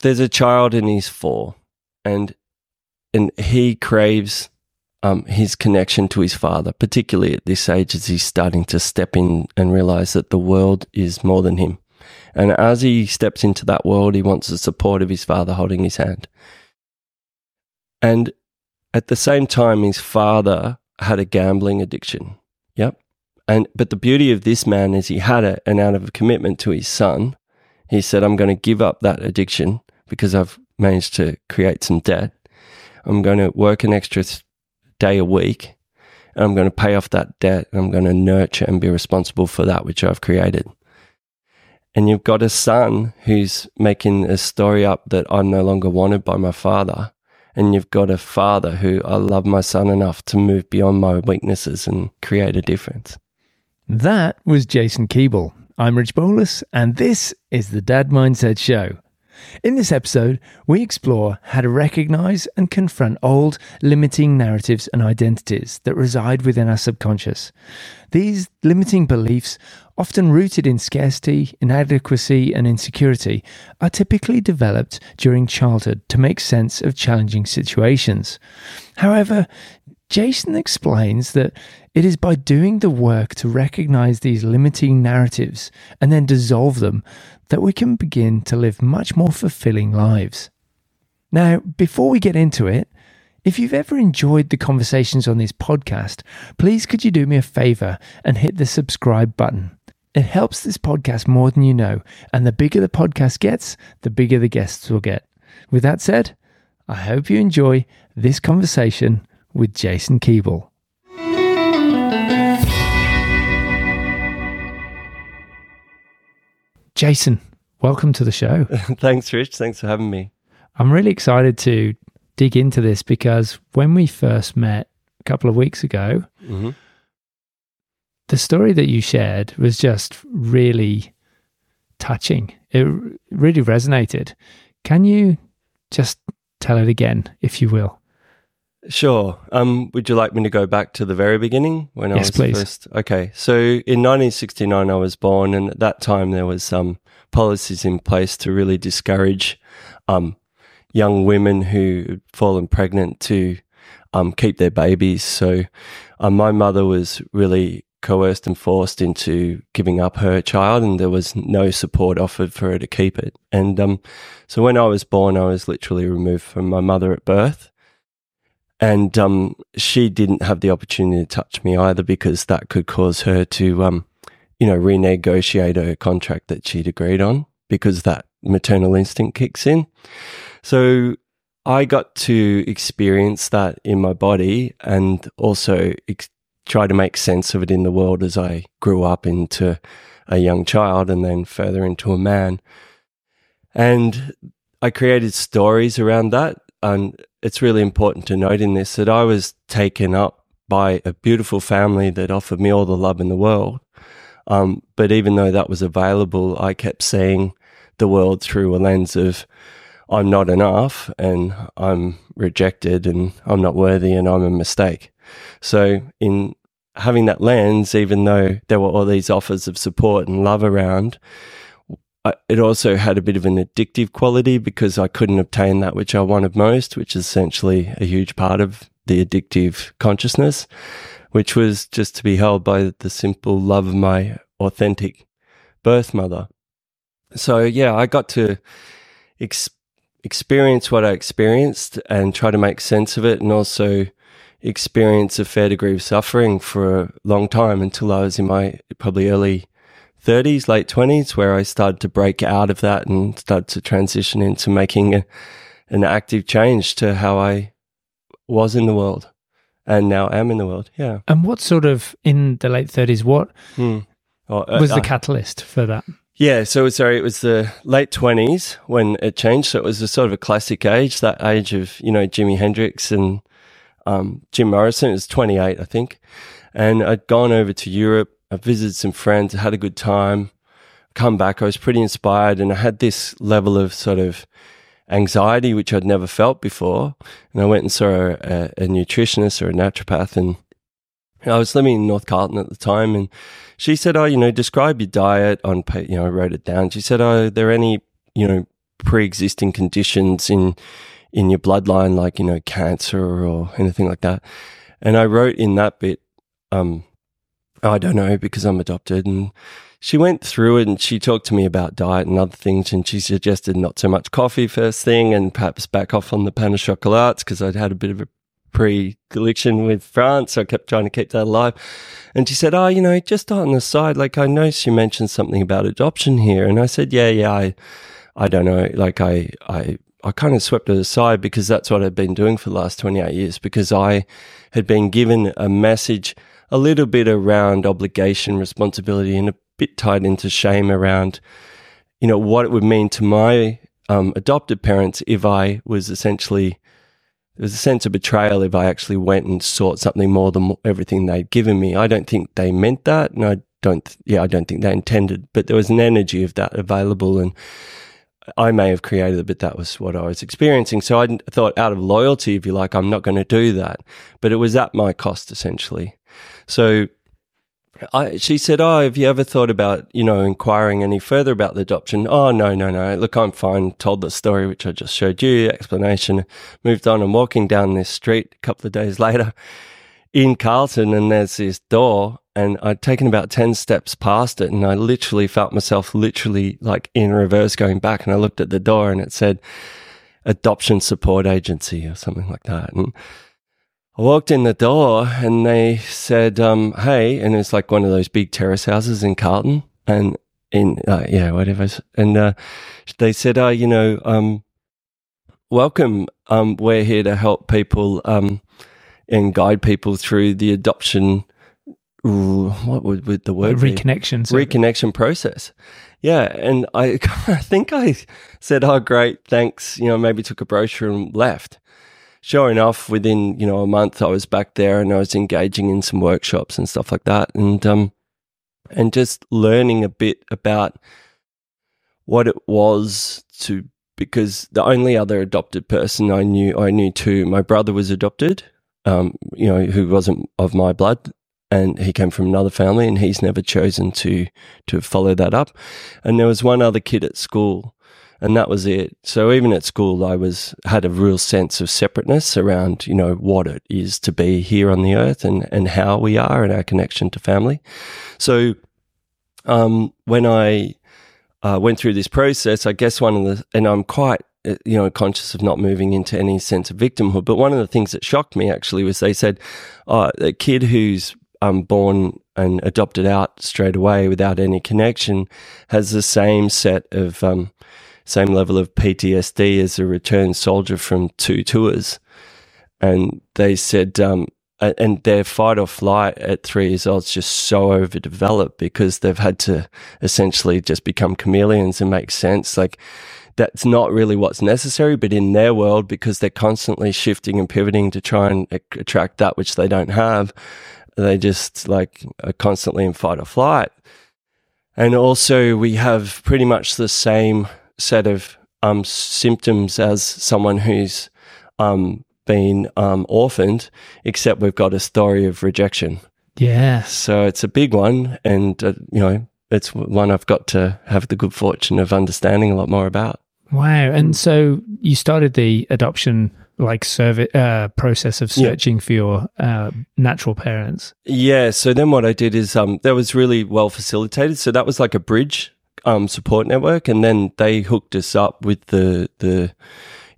there's a child and he's four, and and he craves um, his connection to his father, particularly at this age as he's starting to step in and realize that the world is more than him. And as he steps into that world, he wants the support of his father holding his hand. And at the same time, his father had a gambling addiction. Yep. And but the beauty of this man is he had it, and out of a commitment to his son, he said, "I'm going to give up that addiction because I've managed to create some debt. I'm going to work an extra day a week, and I'm going to pay off that debt. And I'm going to nurture and be responsible for that which I've created." And you've got a son who's making a story up that I'm no longer wanted by my father and you've got a father who I love my son enough to move beyond my weaknesses and create a difference. That was Jason Keeble. I'm Rich Bolus, and this is the Dad Mindset Show. In this episode, we explore how to recognize and confront old, limiting narratives and identities that reside within our subconscious. These limiting beliefs, often rooted in scarcity, inadequacy, and insecurity, are typically developed during childhood to make sense of challenging situations. However, Jason explains that it is by doing the work to recognize these limiting narratives and then dissolve them that we can begin to live much more fulfilling lives. Now, before we get into it, if you've ever enjoyed the conversations on this podcast, please could you do me a favor and hit the subscribe button? It helps this podcast more than you know, and the bigger the podcast gets, the bigger the guests will get. With that said, I hope you enjoy this conversation with Jason Keeble. Jason, welcome to the show. Thanks, Rich. Thanks for having me. I'm really excited to dig into this because when we first met a couple of weeks ago, Mm-hmm. the story that you shared was just really touching. It really resonated. Can you just tell it again, if you will? Sure. Um, would you like me to go back to the very beginning when I was please. first? Okay. So in 1969, I was born, and at that time there was um, policies in place to really discourage um, young women who had fallen pregnant to um, keep their babies. So um, my mother was really coerced and forced into giving up her child, and there was no support offered for her to keep it. And um, so when I was born, I was literally removed from my mother at birth. And um, she didn't have the opportunity to touch me either because that could cause her to, um, you know, renegotiate her contract that she'd agreed on because that maternal instinct kicks in. So I got to experience that in my body and also ex- try to make sense of it in the world as I grew up into a young child and then further into a man. And I created stories around that. And it's really important to note in this that I was taken up by a beautiful family that offered me all the love in the world. Um, but even though that was available, I kept seeing the world through a lens of I'm not enough and I'm rejected and I'm not worthy and I'm a mistake. So, in having that lens, even though there were all these offers of support and love around, I, it also had a bit of an addictive quality because I couldn't obtain that which I wanted most, which is essentially a huge part of the addictive consciousness, which was just to be held by the simple love of my authentic birth mother. So, yeah, I got to ex- experience what I experienced and try to make sense of it and also experience a fair degree of suffering for a long time until I was in my probably early 30s, late 20s, where I started to break out of that and started to transition into making a, an active change to how I was in the world and now am in the world. Yeah. And what sort of, in the late 30s, what. Oh, uh, was the uh, catalyst for that? Yeah, so sorry, it was the late twenties when it changed. So it was a sort of a classic age, that age of you know Jimi Hendrix and um, Jim Morrison. It was twenty eight, I think, and I'd gone over to Europe. I visited some friends, had a good time. Come back, I was pretty inspired, and I had this level of sort of anxiety which I'd never felt before. And I went and saw a, a, nutritionist or a naturopath, and I was living in North Carlton at the time, and she said, "Oh, you know, describe your diet on You know, I wrote it down. She said, "Oh, are there any, you know, pre-existing conditions in in your bloodline, like you know cancer or anything like that. And I wrote in that bit, um, Oh, I don't know because I'm adopted, and she went through it and she talked to me about diet and other things, and she suggested not so much coffee first thing, and perhaps back off on the pain au chocolat because I'd had a bit of a predilection with France. So I kept trying to keep that alive. And she said, Oh, you know, just on the side, like I know she mentioned something about adoption here. And I said, Yeah, yeah, I, I don't know. Like I, I, I kind of swept it aside because that's what I'd been doing for the last 28 years because I had been given a message a little bit around obligation, responsibility, and a bit tied into shame around, you know, what it would mean to my um, adopted parents if I was essentially there was a sense of betrayal if I actually went and sought something more than everything they'd given me. I don't think they meant that, and I don't, yeah, I don't think they intended, but there was an energy of that available, and I may have created it, but that was what I was experiencing. So I thought, out of loyalty, if you like, I'm not going to do that, but it was at my cost essentially. So I, she said, "Oh, have you ever thought about, you know, inquiring any further about the adoption?" Oh, no, no, no. Look, I'm fine. Told the story, which I just showed you. Explanation. Moved on. and walking down this street a couple of days later in Carlton, and there's this door, and I'd taken about ten steps past it, and I literally felt myself literally like in reverse going back, and I looked at the door, and it said "Adoption Support Agency" or something like that, and I walked in the door and they said, um, "Hey," and it's like one of those big terrace houses in Carlton, and in uh, yeah, whatever. And uh, they said, "Oh, you know, um, welcome. Um, we're here to help people um, and guide people through the adoption. Ooh, what would, would the word reconnection be? reconnection process?" Yeah, and I, I think I said, "Oh, great, thanks." You know, maybe took a brochure and left sure enough, within you know a month, I was back there and I was engaging in some workshops and stuff like that, and um, and just learning a bit about what it was to because the only other adopted person I knew I knew too, my brother was adopted, um, you know, who wasn't of my blood, and he came from another family, and he's never chosen to to follow that up. And there was one other kid at school and that was it. So even at school, I was had a real sense of separateness around you know what it is to be here on the earth and and how we are and our connection to family. So um, when I uh, went through this process, I guess one of the and I'm quite uh, you know conscious of not moving into any sense of victimhood. But one of the things that shocked me actually was they said, "Oh, a kid who's um, born and adopted out straight away without any connection has the same set of um, same level of PTSD as a returned soldier from two tours. And they said, um, and their fight or flight at three years old is just so overdeveloped because they've had to essentially just become chameleons and make sense. Like that's not really what's necessary, but in their world, because they're constantly shifting and pivoting to try and attract that which they don't have, they just like are constantly in fight or flight. And also, we have pretty much the same set of um, symptoms as someone who's um, been um, orphaned, except we've got a story of rejection. Yeah. So it's a big one. And, uh, you know, it's one I've got to have the good fortune of understanding a lot more about. Wow. And so you started the adoption like service uh, process of searching yeah. for your uh, natural parents. Yeah. So then what I did is um, that was really well facilitated. So that was like a bridge um, support network, and then they hooked us up with the the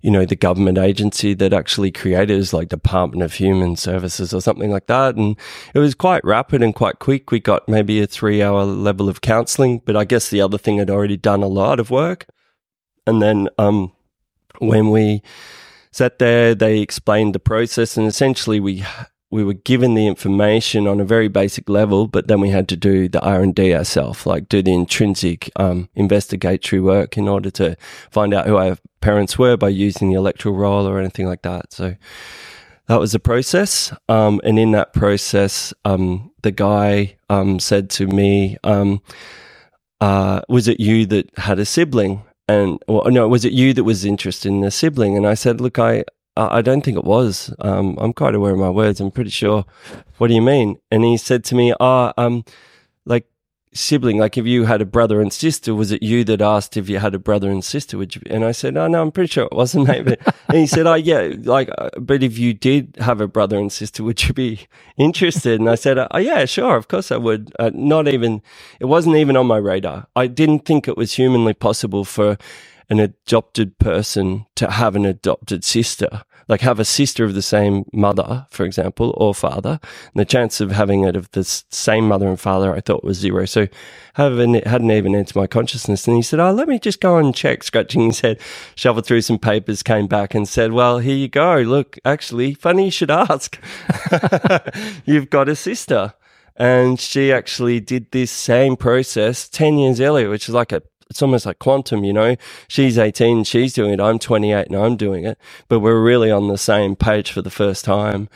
you know the government agency that actually created is like Department of Human Services or something like that, and it was quite rapid and quite quick. We got maybe a three hour level of counselling, but I guess the other thing had already done a lot of work, and then um, when we sat there, they explained the process, and essentially we we were given the information on a very basic level, but then we had to do the R and D ourselves, like do the intrinsic um, investigatory work in order to find out who our parents were by using the electoral roll or anything like that. So that was the process. Um, and in that process, um, the guy um, said to me, um, uh, "Was it you that had a sibling?" And well, no, was it you that was interested in a sibling? And I said, "Look, I I don't think it was. Um, I'm quite aware of my words. I'm pretty sure. What do you mean? And he said to me, "Ah, oh, um, like sibling, like if you had a brother and sister, was it you that asked if you had a brother and sister? Would you? And I said, oh no, I'm pretty sure it wasn't, mate. But, and he said, oh yeah, like, uh, but if you did have a brother and sister, would you be interested? And I said, oh yeah, sure, of course I would. Uh, not even, it wasn't even on my radar. I didn't think it was humanly possible for an adopted person to have an adopted sister like have a sister of the same mother, for example, or father, and the chance of having it of the same mother and father, I thought was zero. So hadn't, hadn't even entered my consciousness. And he said, Oh, let me just go and check, scratching his head, shuffled through some papers, came back and said, Well, here you go. Look, actually, funny you should ask. You've got a sister. And she actually did this same process 10 years earlier, which is like a it's almost like quantum, you know. She's 18, she's doing it. I'm 28 and I'm doing it, but we're really on the same page for the first time.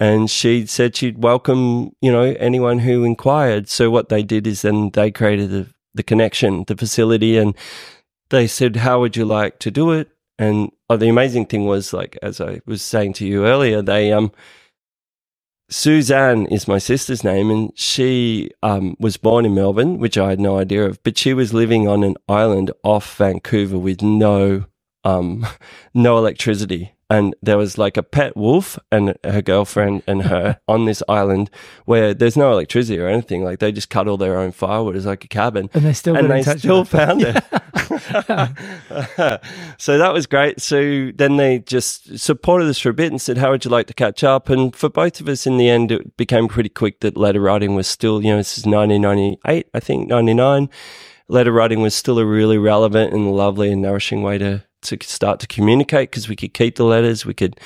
And she said she'd welcome, you know, anyone who inquired. So what they did is then they created the, the connection, the facility, and they said, "How would you like to do it?" And oh, the amazing thing was, like as I was saying to you earlier, they um Suzanne is my sister's name, and she um, was born in Melbourne, which I had no idea of. But she was living on an island off Vancouver with no um, no electricity and there was like a pet wolf and her girlfriend and her on this island where there's no electricity or anything. Like they just cut all their own firewood as like a cabin, and they still and they still found it. so that was great. So then they just supported us for a bit and said, "How would you like to catch up?" And for both of us, in the end, it became pretty quick that letter writing was still, you know, this is 1998, I think, 99. Letter writing was still a really relevant and lovely and nourishing way to to start to communicate because we could keep the letters, we could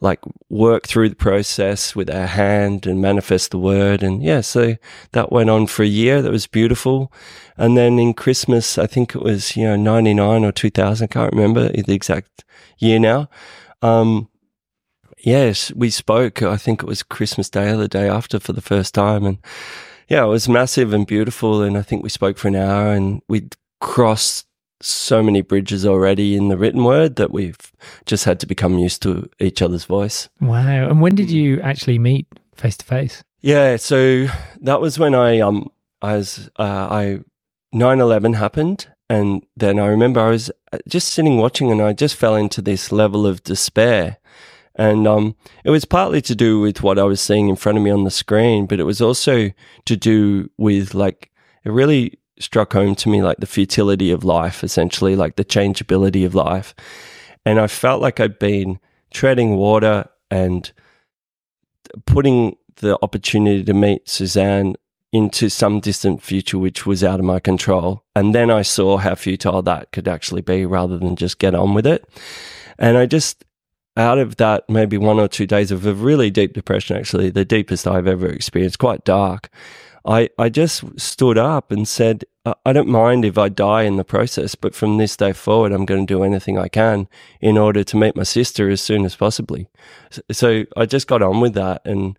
like work through the process with our hand and manifest the word. And yeah, so that went on for a year. That was beautiful. And then in Christmas, I think it was, you know, 99 or 2000. I can't remember the exact year now. Um, yes, we spoke. I think it was Christmas Day or the day after for the first time. And yeah, it was massive and beautiful. And I think we spoke for an hour and we'd crossed so many bridges already in the written word that we've just had to become used to each other's voice. Wow. And when did you actually meet face to face? Yeah, so that was when I um I was uh, I 9/11 happened and then I remember I was uh, just sitting watching and I just fell into this level of despair. And um, it was partly to do with what I was seeing in front of me on the screen, but it was also to do with like it really struck home to me like the futility of life, essentially, like the changeability of life. And I felt like I'd been treading water and putting the opportunity to meet Suzanne into some distant future which was out of my control. And then I saw how futile that could actually be rather than just get on with it. And I just, out of that, maybe one or two days of a really deep depression, actually, the deepest I've ever experienced, quite dark. I, I just stood up and said, I don't mind if I die in the process, but from this day forward, I'm going to do anything I can in order to meet my sister as soon as possibly. So I just got on with that. And,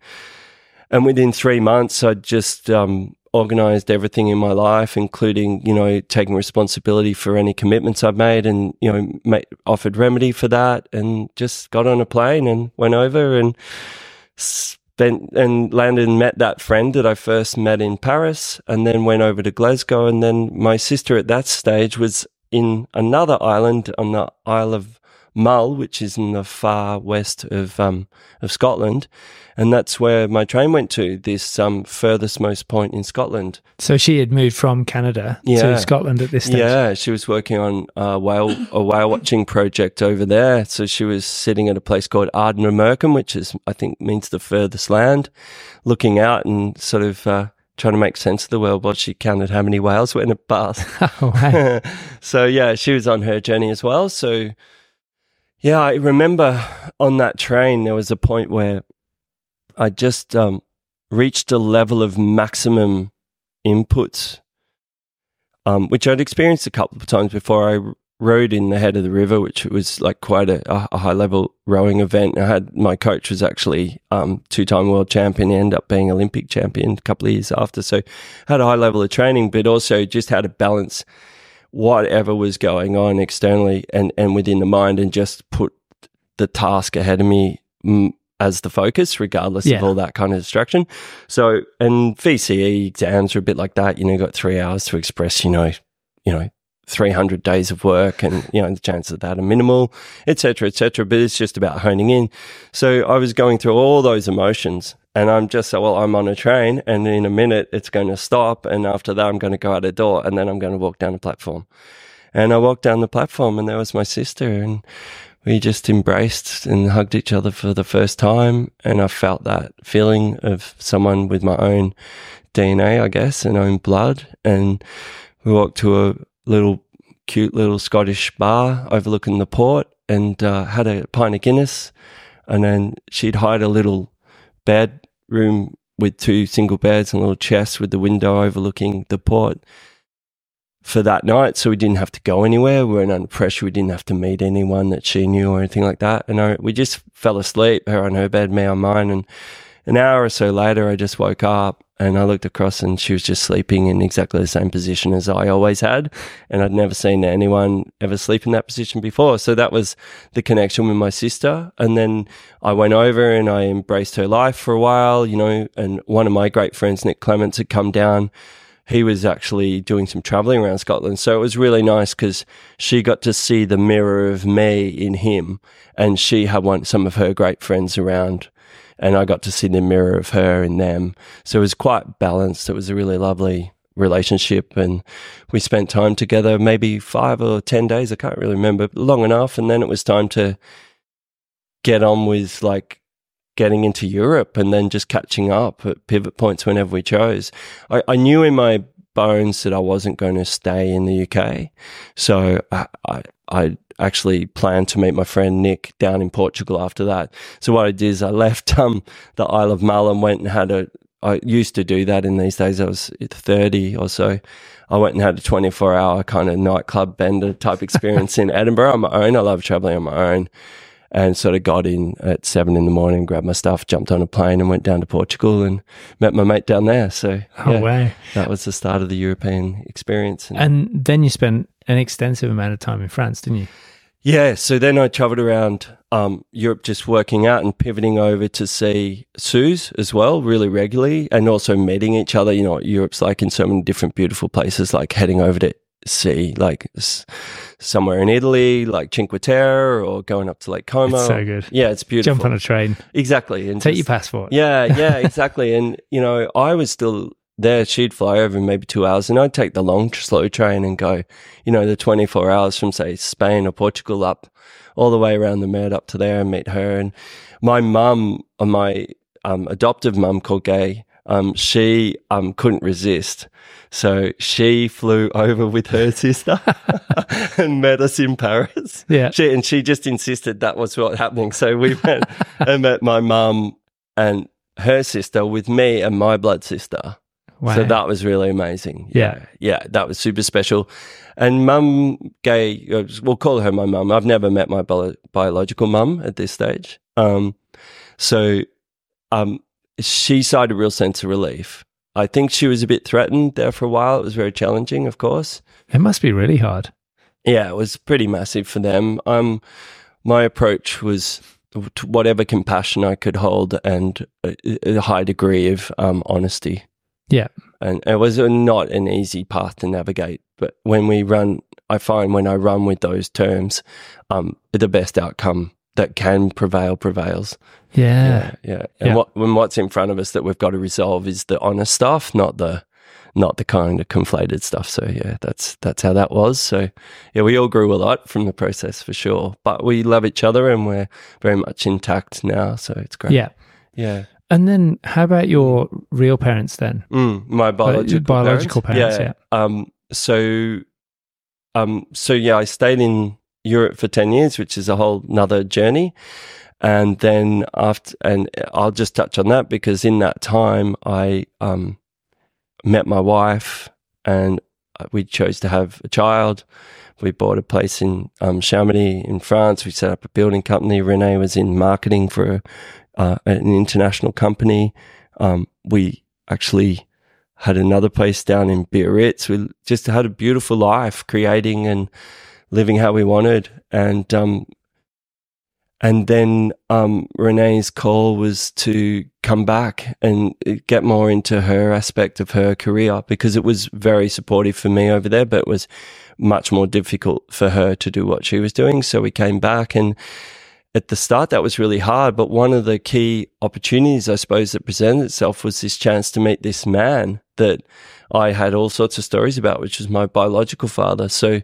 and within three months, I just, um, organized everything in my life, including, you know, taking responsibility for any commitments I've made and, you know, made, offered remedy for that and just got on a plane and went over and, then and landed and met that friend that I first met in Paris, and then went over to Glasgow. And then my sister at that stage was in another island on the Isle of Mull, which is in the far west of um, of Scotland, and that's where my train went to. This um, furthest most point in Scotland. So she had moved from Canada yeah. to Scotland at this stage. Yeah, she was working on a whale a whale watching project over there. So she was sitting at a place called Ardnamurchan, which is I think means the furthest land, looking out and sort of. Uh, trying to make sense of the world while she counted how many whales were in a bath. Oh, wow. so yeah, she was on her journey as well. So yeah, I remember on that train, there was a point where I just um, reached a level of maximum input, um, which I'd experienced a couple of times before. I rowed in the head of the river, which was like quite a, a high level rowing event. I had my coach was actually um, two time world champion, ended up being Olympic champion a couple of years after. So had a high level of training, but also just had to balance whatever was going on externally and, and within the mind and just put the task ahead of me as the focus, regardless Yeah. of all that kind of distraction. So, and VCE exams are a bit like that. You know, you got three hours to express, you know, you know, 300 days of work and, you know, the chances of that are minimal, etc., cetera, et cetera. But it's just about honing in. So I was going through all those emotions and I'm just so, well, I'm on a train and in a minute it's going to stop. And after that, I'm going to go out a door and then I'm going to walk down the platform. And I walked down the platform and there was my sister and we just embraced and hugged each other for the first time. And I felt that feeling of someone with my own DNA, I guess, and own blood. And we walked to a little cute little Scottish bar overlooking the port and uh, had a pint of Guinness. And then she'd hired a little bedroom with two single beds and a little chest with the window overlooking the port for that night. So we didn't have to go anywhere. We weren't under pressure. We didn't have to meet anyone that she knew or anything like that. And I, we just fell asleep, her on her bed, me on mine. And an hour or so later, I just woke up and I looked across and she was just sleeping in exactly the same position as I always had. And I'd never seen anyone ever sleep in that position before. So that was the connection with my sister. And then I went over and I embraced her life for a while, you know, and one of my great friends, Nick Clements, had come down he was actually doing some traveling around Scotland. So it was really nice because she got to see the mirror of me in him, and she had one some of her great friends around, and I got to see the mirror of her in them. So it was quite balanced. It was a really lovely relationship, and we spent time together, maybe five or ten days. I can't really remember, long enough. And then it was time to get on with like getting into Europe and then just catching up at pivot points whenever we chose. I, I knew in my bones that I wasn't going to stay in the UK. So I, I, I actually planned to meet my friend Nick down in Portugal after that. So what I did is I left um, the Isle of Mull and went and had a, I used to do that in these days. I was 30 or so. I went and had a 24 hour kind of nightclub bender type experience in Edinburgh on my own. I love traveling on my own and sort of got in at seven in the morning, grabbed my stuff, jumped on a plane and went down to Portugal and met my mate down there. So Oh, yeah, wow. that was the start of the European experience. And, And then you spent an extensive amount of time in France, didn't you? yeah, so then I traveled around um, Europe just working out and pivoting over to see Suze as well, really regularly, and also meeting each other. You know, Europe's like in so many different beautiful places, like heading over to see like somewhere in Italy, like Cinque Terre, or going up to Lake Como. It's so good. Yeah, it's beautiful. Jump on a train, exactly, and take your passport. Yeah, yeah, exactly. and you know, I was still there. She'd fly over in maybe two hours, and I'd take the long, slow train and go, you know, the twenty four hours from say Spain or Portugal up all the way around the Med up to there and meet her. And my mum, uh, my um, adoptive mum called Gay, um, she um, couldn't resist. So she flew over with her sister and met us in Paris. Yeah. She, and she just insisted that was what happening. So we went and met my mum and her sister with me and my blood sister. Wow. So that was really amazing. Yeah. Yeah. That was super special. And mum, gay, we'll call her my mum. I've never met my bio- biological mum at this stage. Um, so, um, she sighed a real sense of relief. I think she was a bit threatened there for a while. It was very challenging, of course. it must be really hard. Yeah, it was pretty massive for them. Um, my approach was whatever compassion I could hold and a, a high degree of um, honesty. Yeah. And it was a, not an easy path to navigate. But when we run, I find when I run with those terms, um, the best outcome that can prevail prevails. Yeah. Yeah, yeah. And Yeah. what when what's in front of us that we've got to resolve is the honest stuff, not the not the kind of conflated stuff. So yeah, that's that's how that was. So yeah, we all grew a lot from the process for sure. But we love each other and we're very much intact now. So it's great. Yeah. Yeah. And then how about your real parents then? Mm, my biological biological parents, yeah. Um. So, um. So yeah, I stayed in Europe for ten years, which is a whole another journey. And then after, and I'll just touch on that because in that time I um met my wife, and we chose to have a child. We bought a place in um, Chamonix in France. We set up a building company. Renee was in marketing for uh, an international company. Um, we actually had another place down in Biarritz. We just had a beautiful life, creating and living how we wanted. And um, and then um, Renee's call was to come back and get more into her aspect of her career because it was very supportive for me over there, but it was much more difficult for her to do what she was doing. So we came back and at the start that was really hard. But one of the key opportunities, I suppose, that presented itself was this chance to meet this man that I had all sorts of stories about, which was my biological father. So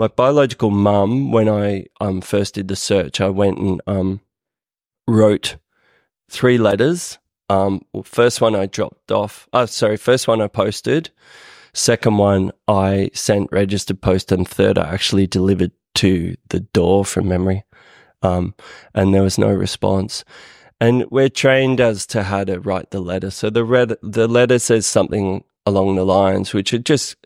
my biological mum, when I um, first did the search, I went and um, wrote three letters. Um, well, first one I dropped off. Oh, sorry. First one I posted. Second one I sent registered post, and third I actually delivered to the door from memory. Um, and there was no response. And we're trained as to how to write the letter. So the red, the letter says something along the lines, which are just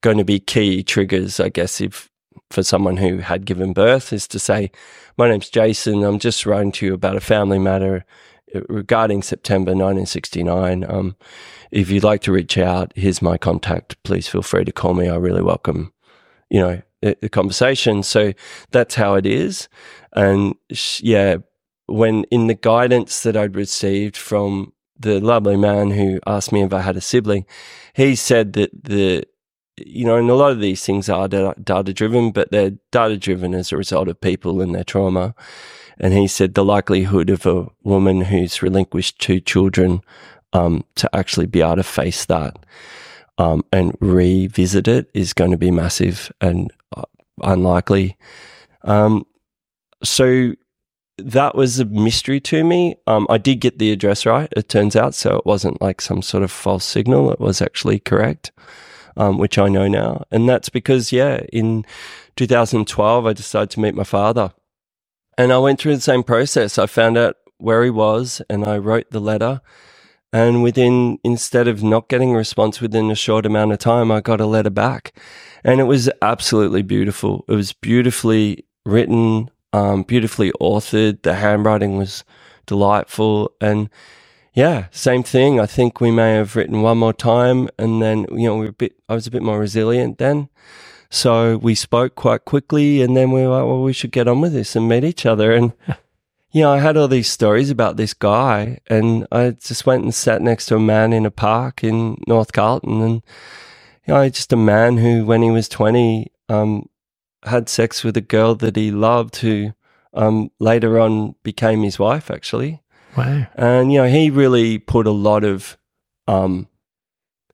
going to be key triggers, I guess, if for someone who had given birth, is to say, My name's Jason. I'm just writing to you about a family matter uh, regarding September 1969. Um, if you'd like to reach out, here's my contact. Please feel free to call me. I really welcome, you know, the, the conversation. So that's how it is. And yeah, when in the guidance that I'd received from the lovely man who asked me if I had a sibling, he said that the you know, and a lot of these things are data driven, but they're data driven as a result of people and their trauma. And he said the likelihood of a woman who's relinquished two children um, to actually be able to face that um, and revisit it is going to be massive and uh, unlikely. Um, so that was a mystery to me. Um, I did get the address right, it turns out. So it wasn't like some sort of false signal, it was actually correct um, which I know now. And that's because, yeah, in 2012, I decided to meet my father. And I went through the same process. I found out where he was and I wrote the letter. And within, instead of not getting a response within a short amount of time, I got a letter back. And it was absolutely beautiful. It was beautifully written, um, beautifully authored. The handwriting was delightful. And yeah, same thing. I think we may have written one more time, and then you know we were a bit. I was a bit more resilient then, so we spoke quite quickly, and then we were like, well, we should get on with this and meet each other. And you know, I had all these stories about this guy, and I just went and sat next to a man in a park in North Carlton, and you know, just a man who, when he was twenty, um, had sex with a girl that he loved, who um, later on became his wife, actually. Wow. And, you know, he really put a lot of um,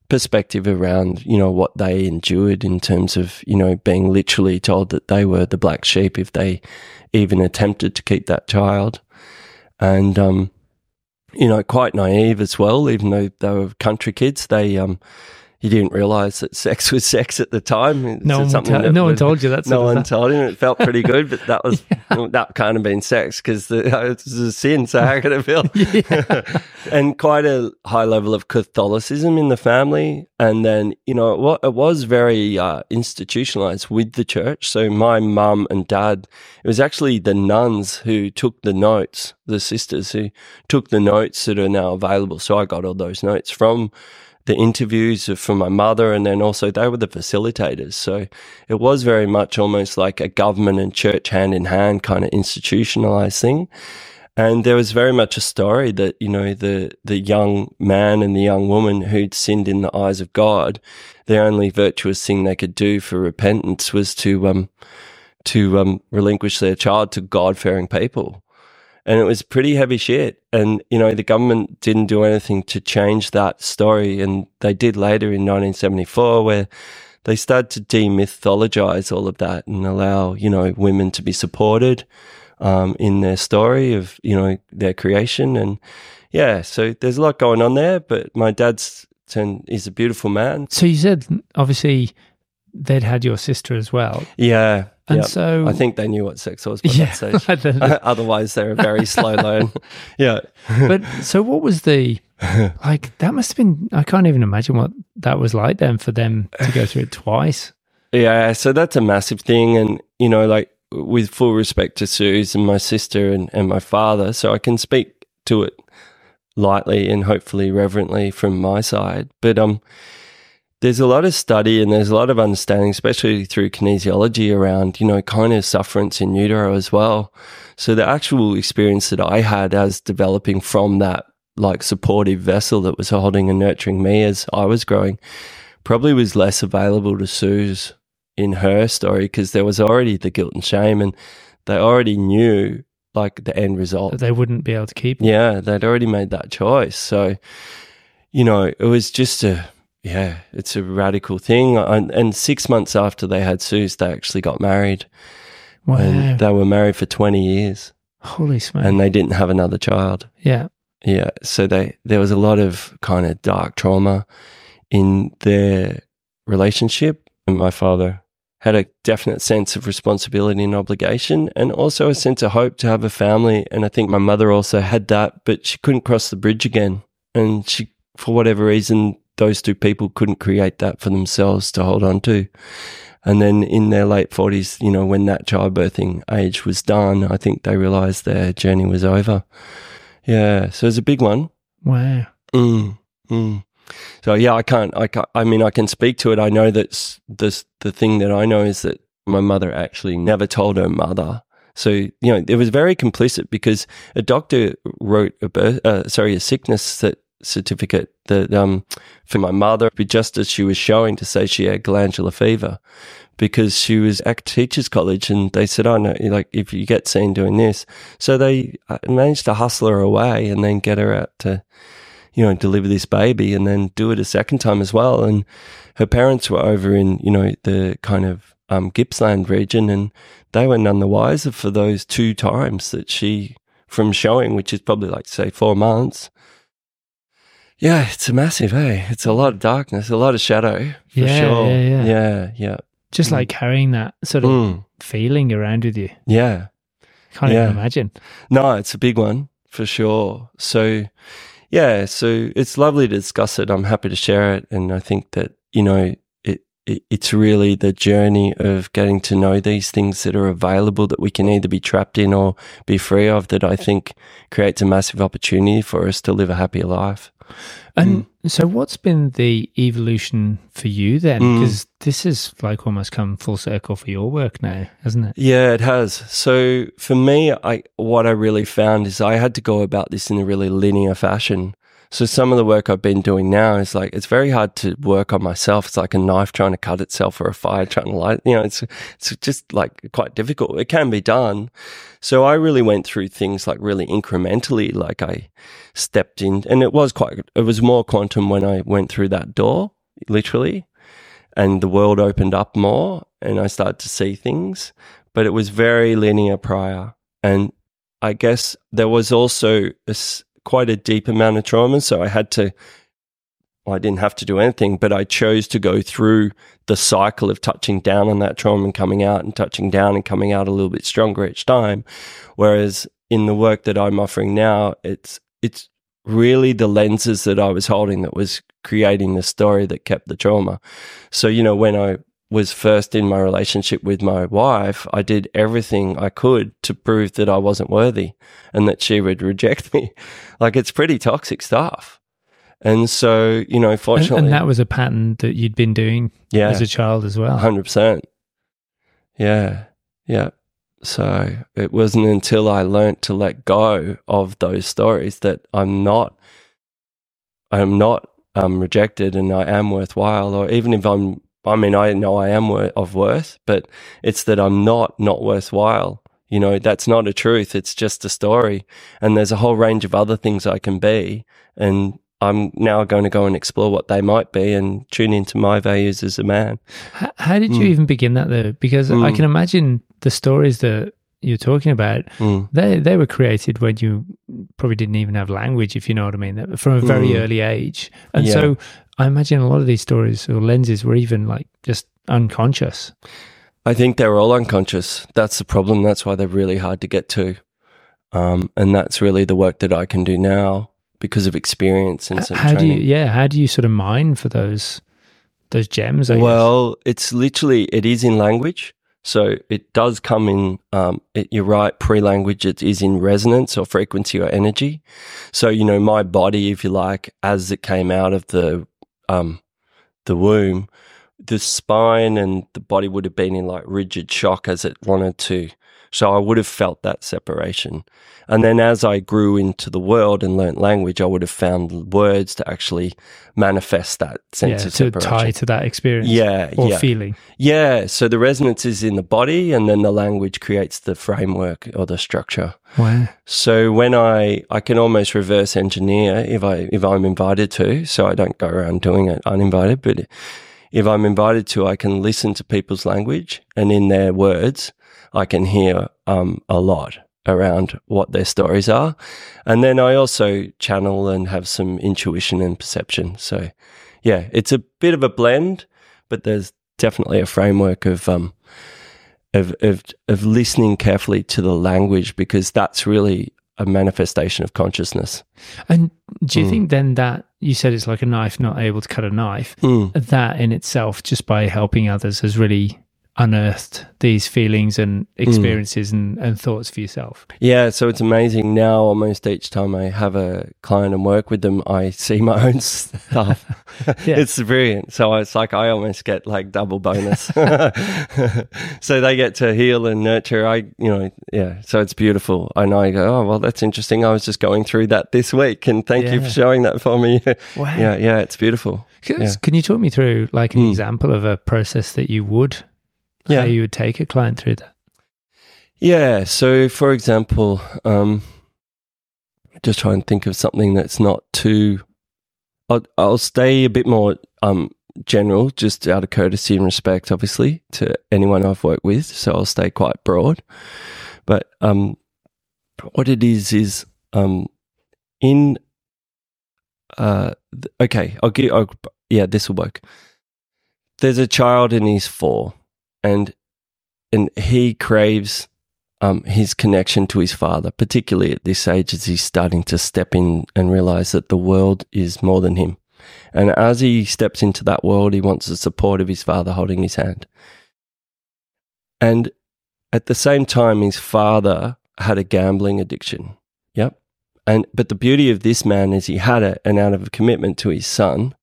perspective around, you know, what they endured in terms of, you know, being literally told that they were the black sheep if they even attempted to keep that child. And, um, you know, quite naive as well, even though they were country kids. They, um, you didn't realize that sex was sex at the time. no, one, ta- no one told you that. No one told him. It felt pretty good, but that was yeah. that kind of been sex because it was a sin. So how could it feel? and quite a high level of Catholicism in the family, and then you know what it was very uh, institutionalized with the church. So my mum and dad, it was actually the nuns who took the notes, the sisters who took the notes that are now available. So I got all those notes from the interviews from my mother, and then also they were the facilitators. So it was very much almost like a government and church hand in hand kind of institutionalized thing. And there was very much a story that, you know, the, the young man and the young woman who'd sinned in the eyes of God, the only virtuous thing they could do for repentance was to, um, to, um, relinquish their child to God fearing people and it was pretty heavy shit. And you know, the government didn't do anything to change that story, and they did later in 1974, where they started to demythologize all of that and allow you know women to be supported um, in their story of you know their creation, and yeah, so there's a lot going on there. But my dad's and he's a beautiful man. So you said obviously they'd had your sister as well. Yeah. And yep. so I think they knew what sex was by yeah, that stage. Otherwise, they're a very slow learn. yeah. but so what was the like? That must have been. I can't even imagine what that was like then for them to go through it twice. Yeah. So that's a massive thing, and you know, like with full respect to Suze and my sister and, and my father, so I can speak to it lightly and hopefully reverently from my side. But um, there's a lot of study and there's a lot of understanding, especially through kinesiology around, you know, kind of sufferance in utero as well. So the actual experience that I had as developing from that like supportive vessel that was holding and nurturing me as I was growing probably was less available to Suze in her story because there was already the guilt and shame and they already knew like the end result. That they wouldn't be able to keep. Yeah, they'd already made that choice. So, you know, it was just a, yeah, it's a radical thing. And, and six months after they had Suze, they actually got married. Wow. And they were married for 20 years Holy smokes. and they didn't have another child. yeah. Yeah. So they, there was a lot of kind of dark trauma in their relationship. And my father had a definite sense of responsibility and obligation and also a sense of hope to have a family. And I think my mother also had that, but she couldn't cross the bridge again. And she, for whatever reason, those two people couldn't create that for themselves to hold on to. And then in their late 40s, you know, when that childbirthing age was done, I think they realized their journey was over. Yeah. So it's a big one. Wow. Mm, mm. So yeah, I can't. I can't. I mean, I can speak to it. I know that this the thing that I know is that my mother actually never told her mother. So you know, it was very complicit because a doctor wrote a birth, uh, sorry, a sickness that certificate that um for my mother, just as she was showing to say she had glandular fever, because she was at teachers college and they said, "Oh no, like if you get seen doing this," so they uh, managed to hustle her away and then get her out to you know, deliver this baby and then do it a second time as well. And her parents were over in, you know, the kind of um, Gippsland region and they were none the wiser for those two times that she, from showing, which is probably like, say, four months. Yeah, it's a massive, hey, it's a lot of darkness, a lot of shadow for Yeah, sure. yeah, yeah. yeah, yeah. Just Mm. like carrying that sort of Mm, feeling around with you. yeah. Can't Yeah. even imagine. No, it's a big one for sure. So, yeah, so it's lovely to discuss it. I'm happy to share it, and I think that you know it, it. It's really the journey of getting to know these things that are available that we can either be trapped in or be free of. That I think creates a massive opportunity for us to live a happier life. And so, what's been the evolution for you then? Mm. Because this has like almost come full circle for your work now, hasn't it? Yeah, it has. So for me, I what I really found is I had to go about this in a really linear fashion. So some of the work I've been doing now is like it's very hard to work on myself. It's like a knife trying to cut itself or a fire trying to light. You know, it's it's just like quite difficult. It can be done. So I really went through things like really incrementally. Like I stepped in, and it was quite. It was more quantum when I went through that door, literally and the world opened up more and I started to see things, but it was very linear prior. And I guess there was also a quite a deep amount of trauma. So I had to, well, I didn't have to do anything, but I chose to go through the cycle of touching down on that trauma and coming out and touching down and coming out a little bit stronger each time. Whereas in the work that I'm offering now, it's, it's really the lenses that I was holding that was creating the story that kept the trauma. So, you know, when I was first in my relationship with my wife, I did everything I could to prove that I wasn't worthy and that she would reject me. Like it's pretty toxic stuff. And so, you know, And, fortunately, and that was a pattern that you'd been doing yeah, as a child as well. hundred percent. Yeah, yeah. So it wasn't until I learnt to let go of those stories that I'm not, I'm not um, rejected, and I am worthwhile. Or even if I'm, I mean, I know I am wor- of worth, but it's that I'm not not worthwhile. You know, that's not a truth. It's just a story, and there's a whole range of other things I can be, and I'm now going to go and explore what they might be and tune into my values as a man. How, how did you Mm. even begin that though? Because I Mm. can imagine the stories that you're talking about. Mm. They they were created when you probably didn't even have language, if you know what I mean, from a very Mm. early age. And Yeah. so I imagine a lot of these stories or lenses were even like just unconscious. I think they're all unconscious. That's the problem. That's why they're really hard to get to. Um, and that's really the work that I can do now because of experience and some how do training. you yeah? How do you sort of mine for those those gems? I guess? well, it's literally it is in language, so it does come in. Um, it, you're right, pre-language. It is in resonance or frequency or energy. So you know, my body, if you like, as it came out of the um, the womb, the spine and the body would have been in like rigid shock as it wanted to. So I would have felt that separation. And then as I grew into the world and learnt language, I would have found words to actually manifest that sense yeah, of to tie to that experience. Yeah, Or yeah. feeling. Yeah. So the resonance is in the body and then the language creates the framework or the structure. Wow. So when I I can almost reverse engineer if I if I'm invited to, so I don't go around doing it uninvited, but if I'm invited to, I can listen to people's language and in their words, I can hear um, a lot around what their stories are. And then I also channel and have some intuition and perception. So yeah, it's a bit of a blend, but there's definitely a framework of um of of of listening carefully to the language because that's really a manifestation of consciousness. And do you Mm. think then that you said it's like a knife not able to cut a knife? Mm. That in itself, just by helping others, has really unearthed these feelings and experiences and, and thoughts for yourself. Yeah, so it's amazing now. Almost each time I have a client and work with them, I see my own stuff. Yeah. It's brilliant. So it's like I almost get like double bonus. so they get to heal and nurture. I, you know, yeah. So it's beautiful. And I go, oh well, that's interesting. I was just going through that this week, and thank you for showing that for me. Wow. yeah, yeah, it's beautiful. Can, Yeah. can you talk me through like an Mm. example of a process that you would, Yeah. how you would take a client through that? Yeah. So, for example, um, just try and think of something that's not too. I'll, I'll stay a bit more um, general, just out of courtesy and respect, obviously, to anyone I've worked with. So I'll stay quite broad. But um, what it is is um, in. Uh, okay, I'll give. I'll, yeah, this will work. There's a child and he's four, and and he craves um, his connection to his father, particularly at this age as he's starting to step in and realize that the world is more than him. And as he steps into that world, he wants the support of his father holding his hand. And at the same time, his father had a gambling addiction. Yep. And but the beauty of this man is he had it, and out of a commitment to his son,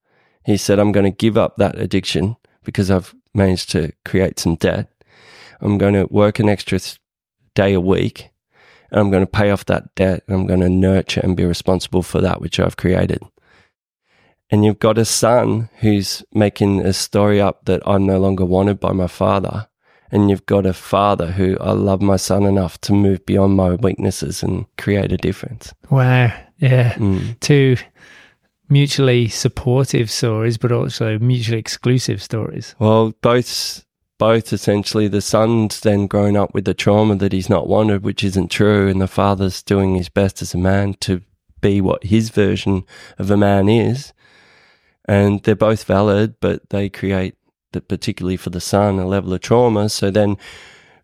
he said, "I'm going to give up that addiction because I've managed to create some debt. I'm going to work an extra day a week, and I'm going to pay off that debt, and I'm going to nurture and be responsible for that which I've created." And you've got a son who's making a story up that I'm no longer wanted by my father. And you've got a father who I love my son enough to move beyond my weaknesses and create a difference. Wow. Yeah. Mm. Two mutually supportive stories, but also mutually exclusive stories. Well, both both essentially the son's then grown up with the trauma that he's not wanted, which isn't true, and the father's doing his best as a man to be what his version of a man is. And they're both valid, but they create particularly for the son a level of trauma. So then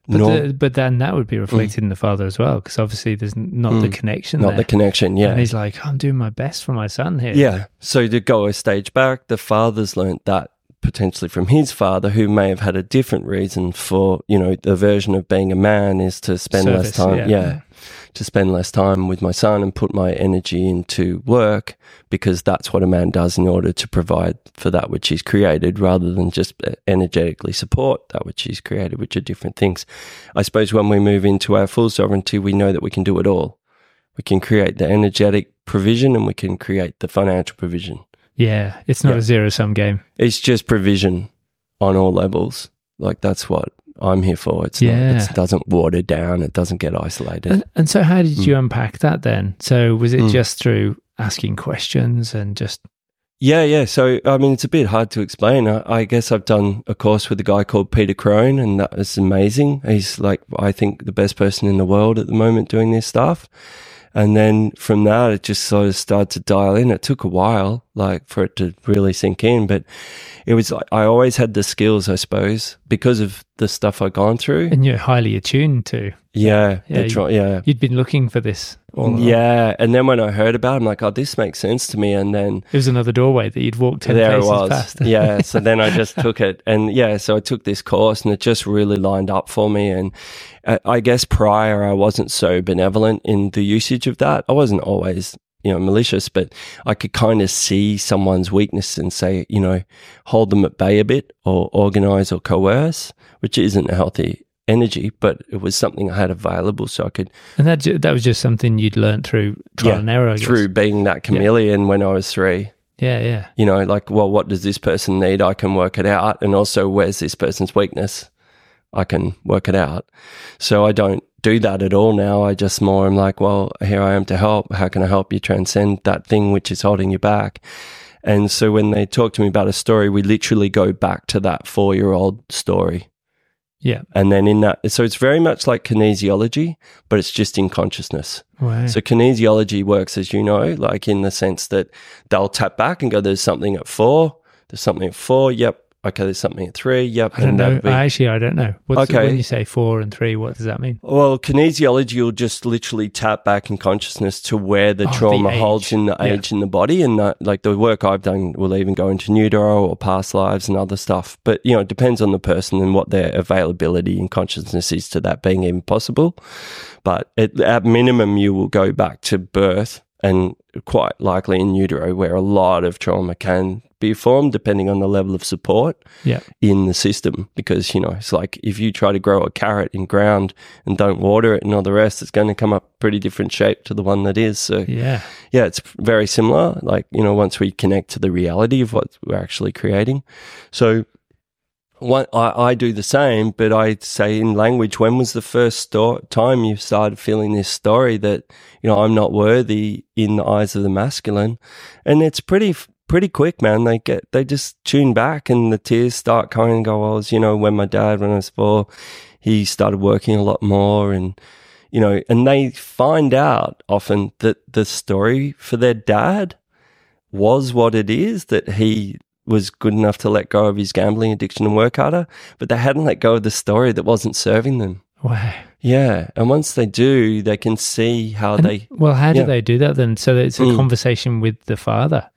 But, nor- the, but then that would be reflected in the father as well, because obviously there's not the Mm. connection not there. the connection, yeah. And he's like, I'm doing my best for my son here. Yeah. So to go a stage back, the father's learnt that potentially from his father, who may have had a different reason for, you know, the version of being a man is to spend less time. yeah. Yeah. To spend less time with my son and put my energy into work because that's what a man does in order to provide for that which he's created rather than just uh, energetically support that which he's created, which are different things. I suppose when we move into our full sovereignty, we know that we can do it all. We can create the energetic provision and we can create the financial provision. Yeah. It's not Yeah. a zero sum game. It's just provision on all levels. Like that's what I'm here for. It's Yeah. not, it doesn't water down. It doesn't get isolated. And, and so, how did you unpack that then? So, was it Mm. just through asking questions and just, Yeah, yeah. So, I mean, it's a bit hard to explain. I, I guess I've done a course with a guy called Peter Crone, and that was amazing. He's like, I think, the best person in the world at the moment doing this stuff. And then from that, it just sort of started to dial in. It took a while, like, for it to really sink in. But it was I always had the skills, I suppose, because of the stuff I'd gone through. and you're highly attuned to? Yeah, Yeah, yeah. You'd been looking for this all along. Yeah, and then when I heard about it, I'm like, oh, this makes sense to me. And then It was another doorway that you'd walked 10 there it paces past. yeah. So then I just took it, and yeah, so I took this course, and it just really lined up for me. And I, I guess prior, I wasn't so benevolent in the usage of that. I wasn't always, you know malicious, but I could kind of see someone's weakness and say, you know, hold them at bay a bit, or organize or coerce, which isn't a healthy energy, but it was something I had available, so I could And that that was just something you'd learned through trial Yeah, and error. Through being that chameleon when I was three. Yeah, yeah. You know, like, well, what does this person need? I can work it out, and also where's this person's weakness? I can work it out. So I don't do that at all now. I just more am like, well, here I am to help. How can I help you transcend that thing which is holding you back? And so when they talk to me about a story, we literally go back to that four year old story. Yeah. And then in that, so it's very much like kinesiology, but it's just in consciousness. Wow. So kinesiology works, as you know, like in the sense that they'll tap back and go, there's something at four, there's something at four, yep. Okay, there's something at three, yep. I don't know. be- Actually, I don't know. What's Okay. when you say four and three, what does that mean? Well, kinesiology will just literally tap back in consciousness to where the Oh, trauma age. holds in the Yeah. age in the body, and that, like the work I've done will even go into neuro or past lives and other stuff. But you know, it depends on the person and what their availability and consciousness is to that being even possible. But at, at minimum, you will go back to birth, and quite likely in utero, where a lot of trauma can be formed, depending on the level of support Yeah. in the system because you know it's like if you try to grow a carrot in ground and don't water it and all the rest it's going to come up pretty different shape to the one that is so Yeah. yeah it's very similar like you know once we connect to the reality of what we're actually creating so I, I do the same but i say in language when was the first sto- time you started feeling this story that you know i'm not worthy in the eyes of the masculine? And it's pretty pretty quick man. They get they just tune back and the tears start coming and go well as you know when my dad when i was four he started working a lot more. And you know and they find out often that the story for their dad was what it is that he was good enough to let go of his gambling addiction and work harder but they hadn't let go of the story that wasn't serving them Wow. yeah and once they do they can see how And- they well, how do yeah. they do that then? So it's a Mm. conversation with the father.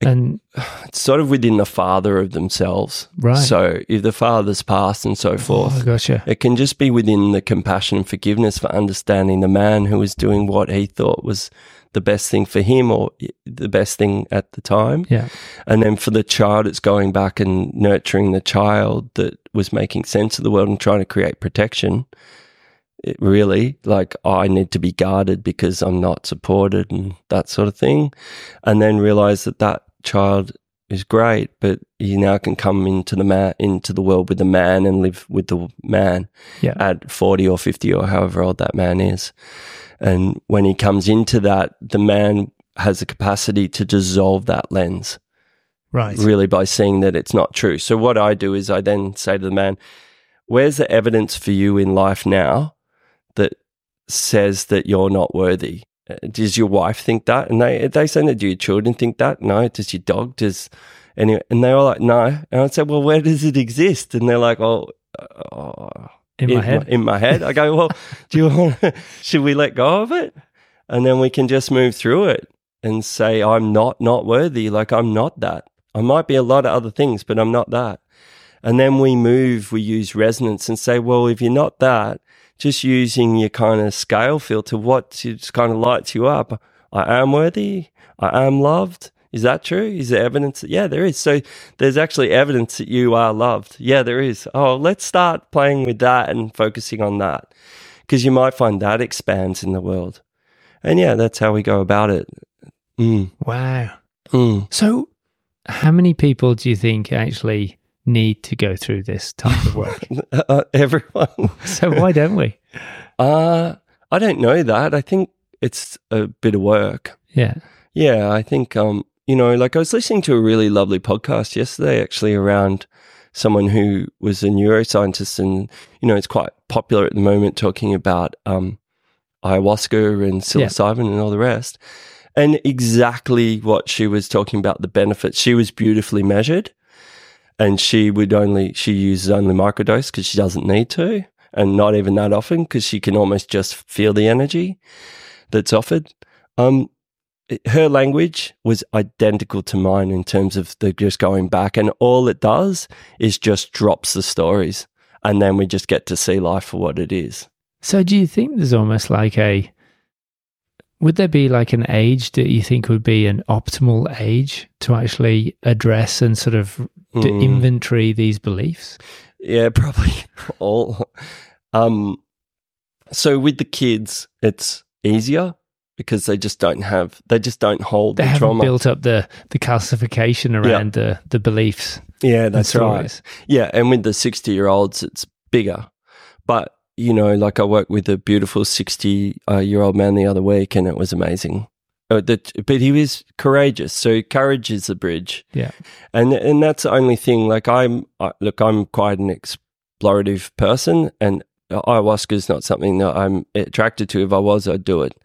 And it's sort of within the father of themselves Right. so if the father's passed and so forth oh, gotcha. It can just be within the compassion and forgiveness for understanding the man who was doing what he thought was the best thing for him or the best thing at the time. Yeah. And then for the child, it's going back and nurturing the child that was making sense of the world and trying to create protection. It really, like, I need to be guarded because I'm not supported and that sort of thing. And then realize that that child is great, but he now can come into the man, into the world with the man and live with the man Yeah. at 40 or 50 or however old that man is. And when he comes into that, the man has the capacity to dissolve that lens Right. really by seeing that it's not true. So what I do is I then say to the man, where's the evidence for you in life now that says that you're not worthy? Uh, Does your wife think that? And they they say. Do your children think that? No. Does your dog? Does any? And they were like, no. And I said, well, where does it exist? And they're like, oh. uh, In my head. in my head. I go, well, do you want? should we let go of it, and then we can just move through it and say, I'm not not worthy. Like I'm not that. I might be a lot of other things, but I'm not that. And then we move. We use resonance and say, well, if you're not that, just using your kind of scale filter, what just kind of lights you up. I am worthy. I am loved. Is that true? Is there evidence? Yeah, there is. So there's actually evidence that you are loved. Yeah, there is. Oh, let's start playing with that and focusing on that because you might find that expands in the world. And yeah, that's how we go about it. Mm, Wow. mm. So, how many people do you think actually need to go through this type of work? Uh, everyone. so, why don't we? Uh, I don't know that. I think it's a bit of work. Yeah. Yeah, I think um, you know, like I was listening to a really lovely podcast yesterday actually around someone who was a neuroscientist and you know, it's quite popular at the moment talking about um ayahuasca and Yeah. psilocybin and all the rest. And exactly what she was talking about the benefits. She was beautifully measured and she would only she uses only microdose because she doesn't need to and not even that often because she can almost just feel the energy that's offered um it- her language was identical to mine in terms of the just going back and all it does is just drops the stories and then we just get to see life for what it is So, do you think there's almost like a would there be like an age that you think would be an optimal age to actually address and sort of Mm. inventory these beliefs? Yeah, probably all. Um, so with the kids, it's easier because they just don't have, they just don't hold They the haven't trauma. built up the the calcification around the the beliefs. yeah, that's right. Yeah, and with the 60 year olds, it's bigger. But, you know, like I worked with a beautiful 60 uh, year old man the other week and it was amazing. Uh, that, but he was courageous. So courage is the bridge. Yeah. And and that's the only thing. Like I'm, I, look, I'm quite an explorative person and ayahuasca is not something that I'm attracted to. If I was, I'd do it.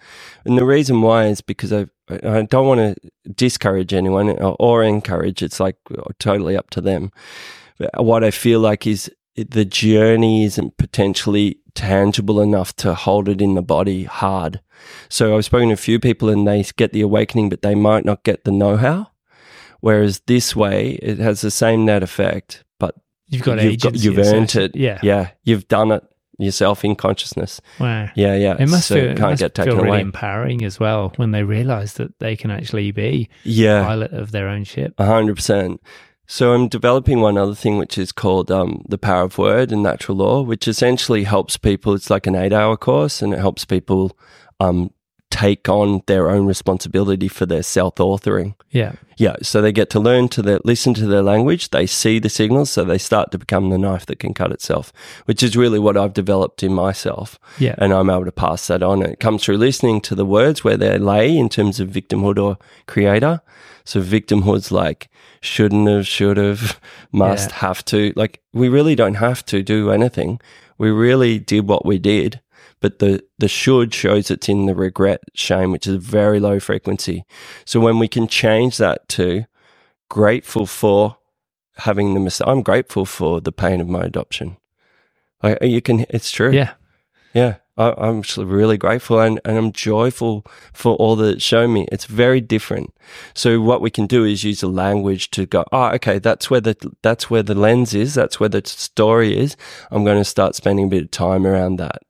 And the reason why is because I, I don't want to discourage anyone or, or encourage. It's like uh, totally up to them. But what I feel like is the journey isn't potentially tangible enough to hold it in the body hard. So I've spoken to a few people and they get the awakening, but they might not get the know how. Whereas this way, it has the same net effect, but You've got you've, agency. you've earned it. Yeah. Yeah. You've done it yourself in consciousness. Wow. Yeah. Yeah. It must so feel, can't must get taken feel really away. empowering as well when they realize that they can actually be Yeah. pilot of their own ship. A hundred percent. So I'm developing one other thing, which is called um, the power of word and natural law, which essentially helps people. It's like an eight-hour course, and it helps people um, take on their own responsibility for their self-authoring. Yeah. Yeah, so they get to learn to their, listen to their language. They see the signals, so they start to become the knife that can cut itself, which is really what I've developed in myself Yeah. and I'm able to pass that on. And it comes through listening to the words where they lay in terms of victimhood or creator. So victimhood's like shouldn't have, should have, must Yeah. have to. Like we really don't have to do anything. We really did what we did. But the, the should shows it's in the regret shame, which is a very low frequency. So when we can change that to grateful for having the mistake, I'm grateful for the pain of my adoption. I, uh, you can, it's true. Yeah. Yeah, I, I'm actually really grateful and, and I'm joyful for all that it's shown me. It's very different. So what we can do is use the language to go, oh, okay, that's where the that's where the lens is, that's where the story is. I'm going to start spending a bit of time around that.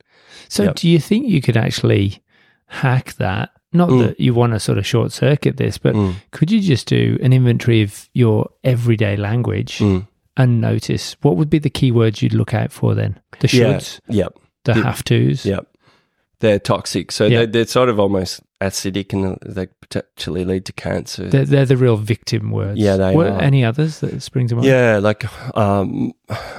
So, Yep. do you think you could actually hack that? Not Mm. that you want to sort of short circuit this, but Mm, could you just do an inventory of your everyday language mm. and notice what would be the keywords you'd look out for then? The Yeah. shoulds, Yep. the Yeah. have tos. Yep. They're toxic. So Yeah. they're, they're sort of almost acidic and they potentially lead to cancer. They're, they're the real victim words. Yeah, they are. Any others that spring to mind? Yeah, like um,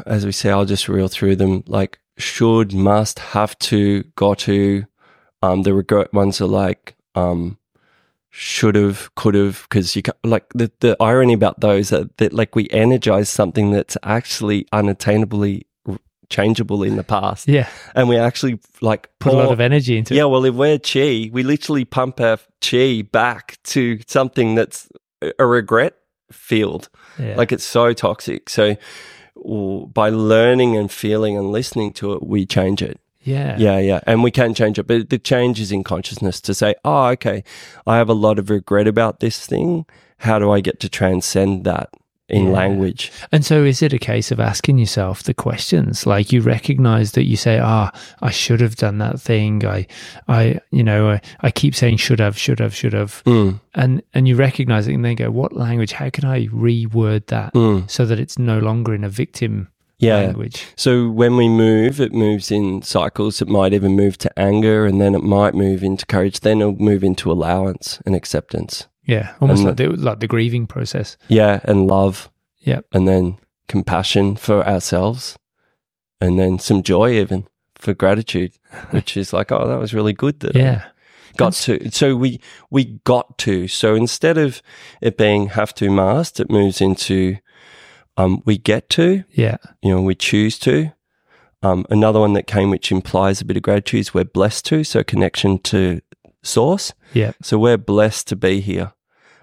as we say, I'll just reel through them. Like should, must, have to, got to. Um, the regret ones are like um, should have, could have, because you like the the irony about those are that like we energize something that's actually unattainably changeable in the past, Yeah. and we actually like Put a lot of energy into yeah, it. well, if we're chi, we literally pump our chi back to something that's a- regret field. Yeah. Like it's so toxic. So by learning and feeling and listening to it, we change it. yeah. Yeah, yeah. And we can change it. But the change is in consciousness to say, oh, okay, I have a lot of regret about this thing. How do I get to transcend that in Yeah. language? And so is it a case of asking yourself the questions? Like you recognize that you say, ah, I should have done that thing. I, I, you know, I, I keep saying should have, should have, should have. Mm, And, and you recognize it and then go, what language, how can I reword that mm. so that it's no longer in a victim Yeah. language? So when we move, it moves in cycles. It might even move to anger and then it might move into courage. Then it'll move into allowance and acceptance. Yeah. Almost And like the, like the grieving process. Yeah. And love. Yeah, And then compassion for ourselves. And then some joy even for gratitude, which is like, oh, that was really good that I Yeah. got to. So we, we got to. So instead of it being have to must, it moves into, um, we get to, Yeah. you know, we choose to. Um, another one that came, which implies a bit of gratitude, is we're blessed to. So connection to source. Yeah. So we're blessed to be here.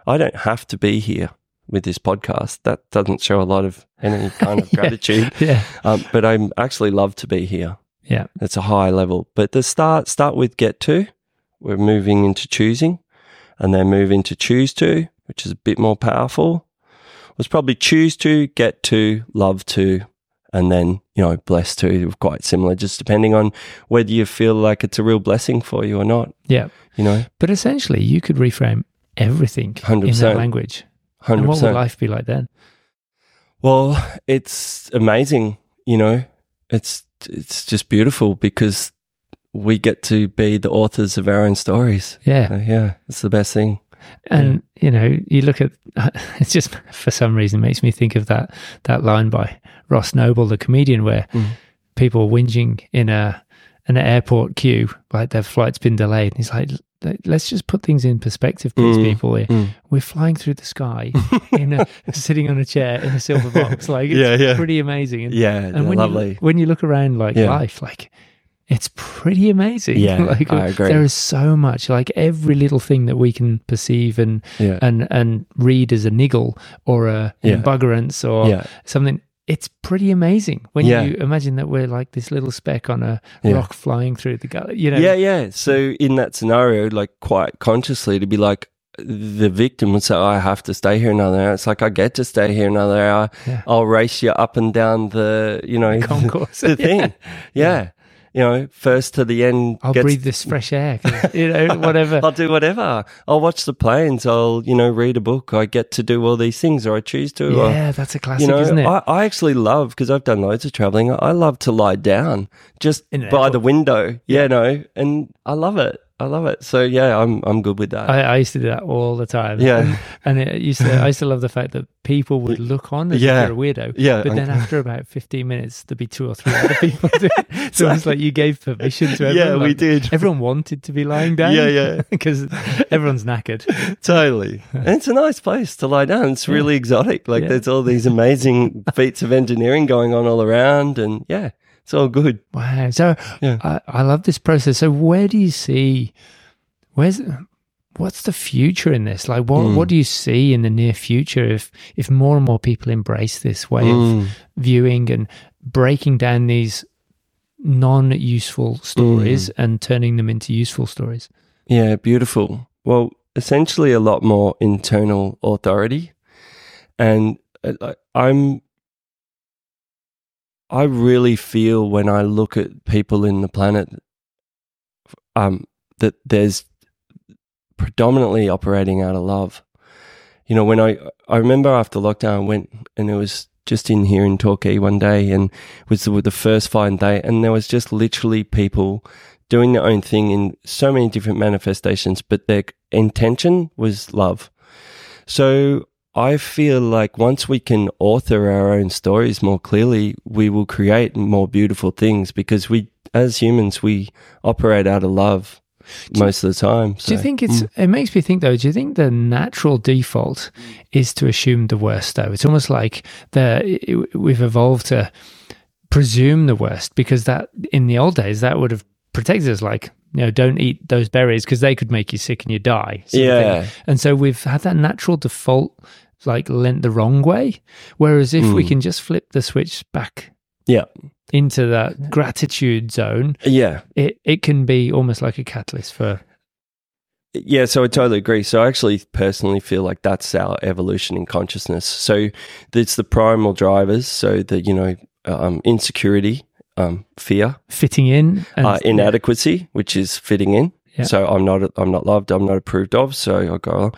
I don't have to be here with this podcast. That doesn't show a lot of any kind of Yeah. gratitude. Yeah. Um, but I'm actually love to be here. Yeah. It's a high level. But the start start with get to. We're moving into choosing, and then move into choose to, which is a bit more powerful. Was probably choose to, get to, love to, and then you know blessed to quite similar, just depending on whether you feel like it's a real blessing for you or not. Yeah. You know, But essentially, you could reframe everything in 100%. that language. hundred And what would life be like then? Well, it's amazing. You know, it's it's just beautiful because we get to be the authors of our own stories. Yeah. Uh, yeah, it's the best thing. And you know, you look at it's just for some reason makes me think of that that line by Ross Noble, the comedian, where Mm. people whinging in a an airport queue, like their flight's been delayed. And he's like, let's just put things in perspective, please, Mm, people. We're, mm. we're flying through the sky in a, sitting on a chair in a silver box. Like, it's Yeah, yeah. pretty amazing. And, Yeah, and they're when lovely. You, when you look around like Yeah. life, like it's pretty amazing. Yeah, like I agree. there is so much. Like every little thing that we can perceive and yeah, and and read as a niggle or a Yeah. or yeah, something. It's pretty amazing when Yeah. you imagine that we're like this little speck on a Yeah. rock flying through the gully. You know, yeah, yeah. So in that scenario, like quite consciously, to be like the victim would say, oh, "I have to stay here another hour." It's like I get to stay here another hour. Yeah. I'll race you up and down the, you know, concourse. the thing. Yeah. You know, first to the end. I'll gets- breathe this fresh air, You know, whatever. I'll do whatever. I'll watch the planes. I'll, you know, read a book. I get to do all these things, or I choose to. or- yeah, that's a classic, you know, isn't it? I, I actually love because I've done loads of traveling. I love to lie down just by airport. the window. Yeah, no, and I love it. I love it. So yeah, I'm I'm good with that. I, I used to do that all the time. Yeah. and, and it used to. I used to love the fact that people would look on as Yeah. if you're a weirdo. Yeah. But then after about 15 minutes, there'd be two or three other people. doing it. So it's like you gave permission to everyone. yeah, we like, did. Everyone wanted to be lying down. Yeah, yeah. Because everyone's knackered. Totally. And it's a nice place to lie down. It's really exotic. Like Yeah. there's all these amazing feats of engineering going on all around and yeah, it's all good. Wow. So Yeah. I, I love this process. So where do you see, where's, what's the future in this? Like what, Hmm. what do you see in the near future if, if more and more people embrace this way Mm. of viewing and breaking down these non-useful stories Hmm. and turning them into useful stories? Yeah, beautiful. Well, essentially a lot more internal authority. And uh, I'm I really feel when I look at people in the planet um that there's predominantly operating out of love. You know, when I I remember after lockdown I went and it was just in here in Torquay one day and it was the, the first fine day and there was just literally people doing their own thing in so many different manifestations, but their intention was love. So I feel like once we can author our own stories more clearly, we will create more beautiful things because we, as humans, we operate out of love most of the time. Do you think it's? mm. It makes me think though. Do you think the natural default is to assume the worst? Though it's almost like the it- we've evolved to presume the worst because that in the old days that would have protected us. Like you know, don't eat those berries because they could make you sick and you die. sort of thing. Yeah. and so we've had that natural default like lent the wrong way. Whereas if we Mm. can just flip the switch back Yeah. into that gratitude zone, Yeah. it it can be almost like a catalyst for Yeah, so I totally agree. So I actually personally feel like that's our evolution in consciousness. So it's the primal drivers. So the you know um, insecurity, um, fear, fitting in and uh, inadequacy, which is fitting in. Yeah. So I'm not I'm not loved. I'm not approved of. So I go,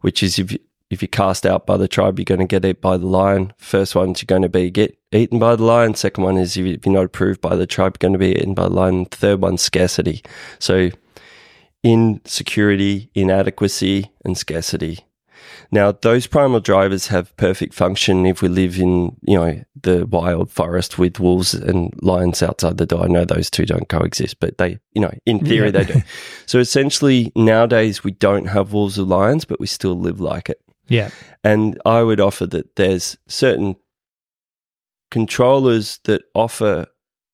which is if you, if you're cast out by the tribe, you're going to get eaten by the lion. First one's you're going to be get eaten by the lion. Second one is if you- if you're not approved by the tribe, you're going to be eaten by the lion. Third one's scarcity. So insecurity, inadequacy, and scarcity. Now, those primal drivers have perfect function if we live in, you know, the wild forest with wolves and lions outside the door. I know those two don't coexist, but they, you know, in theory Yeah. they do. So essentially, nowadays we don't have wolves or lions, but we still live like it. Yeah. And I would offer that there's certain controllers that offer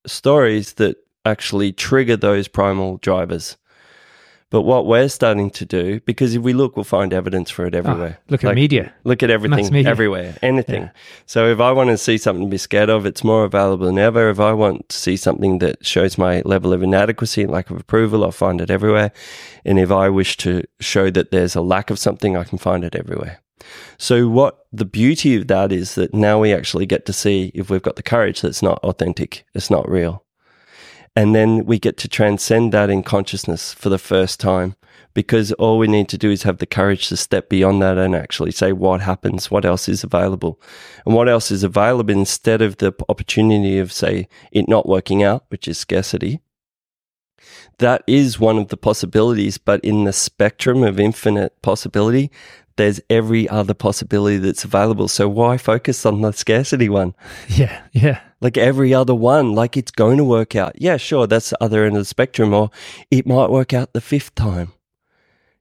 stories that actually trigger those primal drivers. But what we're starting to do, because if we look, we'll find evidence for it everywhere. Ah, look at Like, media. Look at everything, everywhere, anything. Yeah. So if I want to see something to be scared of, it's more available than ever. If I want to see something that shows my level of inadequacy and lack of approval, I'll find it everywhere. And if I wish to show that there's a lack of something, I can find it everywhere. So, what the beauty of that is that now we actually get to see if we've got the courage that's not authentic, it's not real. And then we get to transcend that in consciousness for the first time because all we need to do is have the courage to step beyond that and actually say what happens, what else is available, and what else is available instead of the opportunity of, say, it not working out, which is scarcity. That is one of the possibilities, but in the spectrum of infinite possibility, there's every other possibility that's available. So why focus on the scarcity one? Yeah, yeah. Like every other one, like it's going to work out. Yeah, sure, that's the other end of the spectrum, or it might work out the fifth time.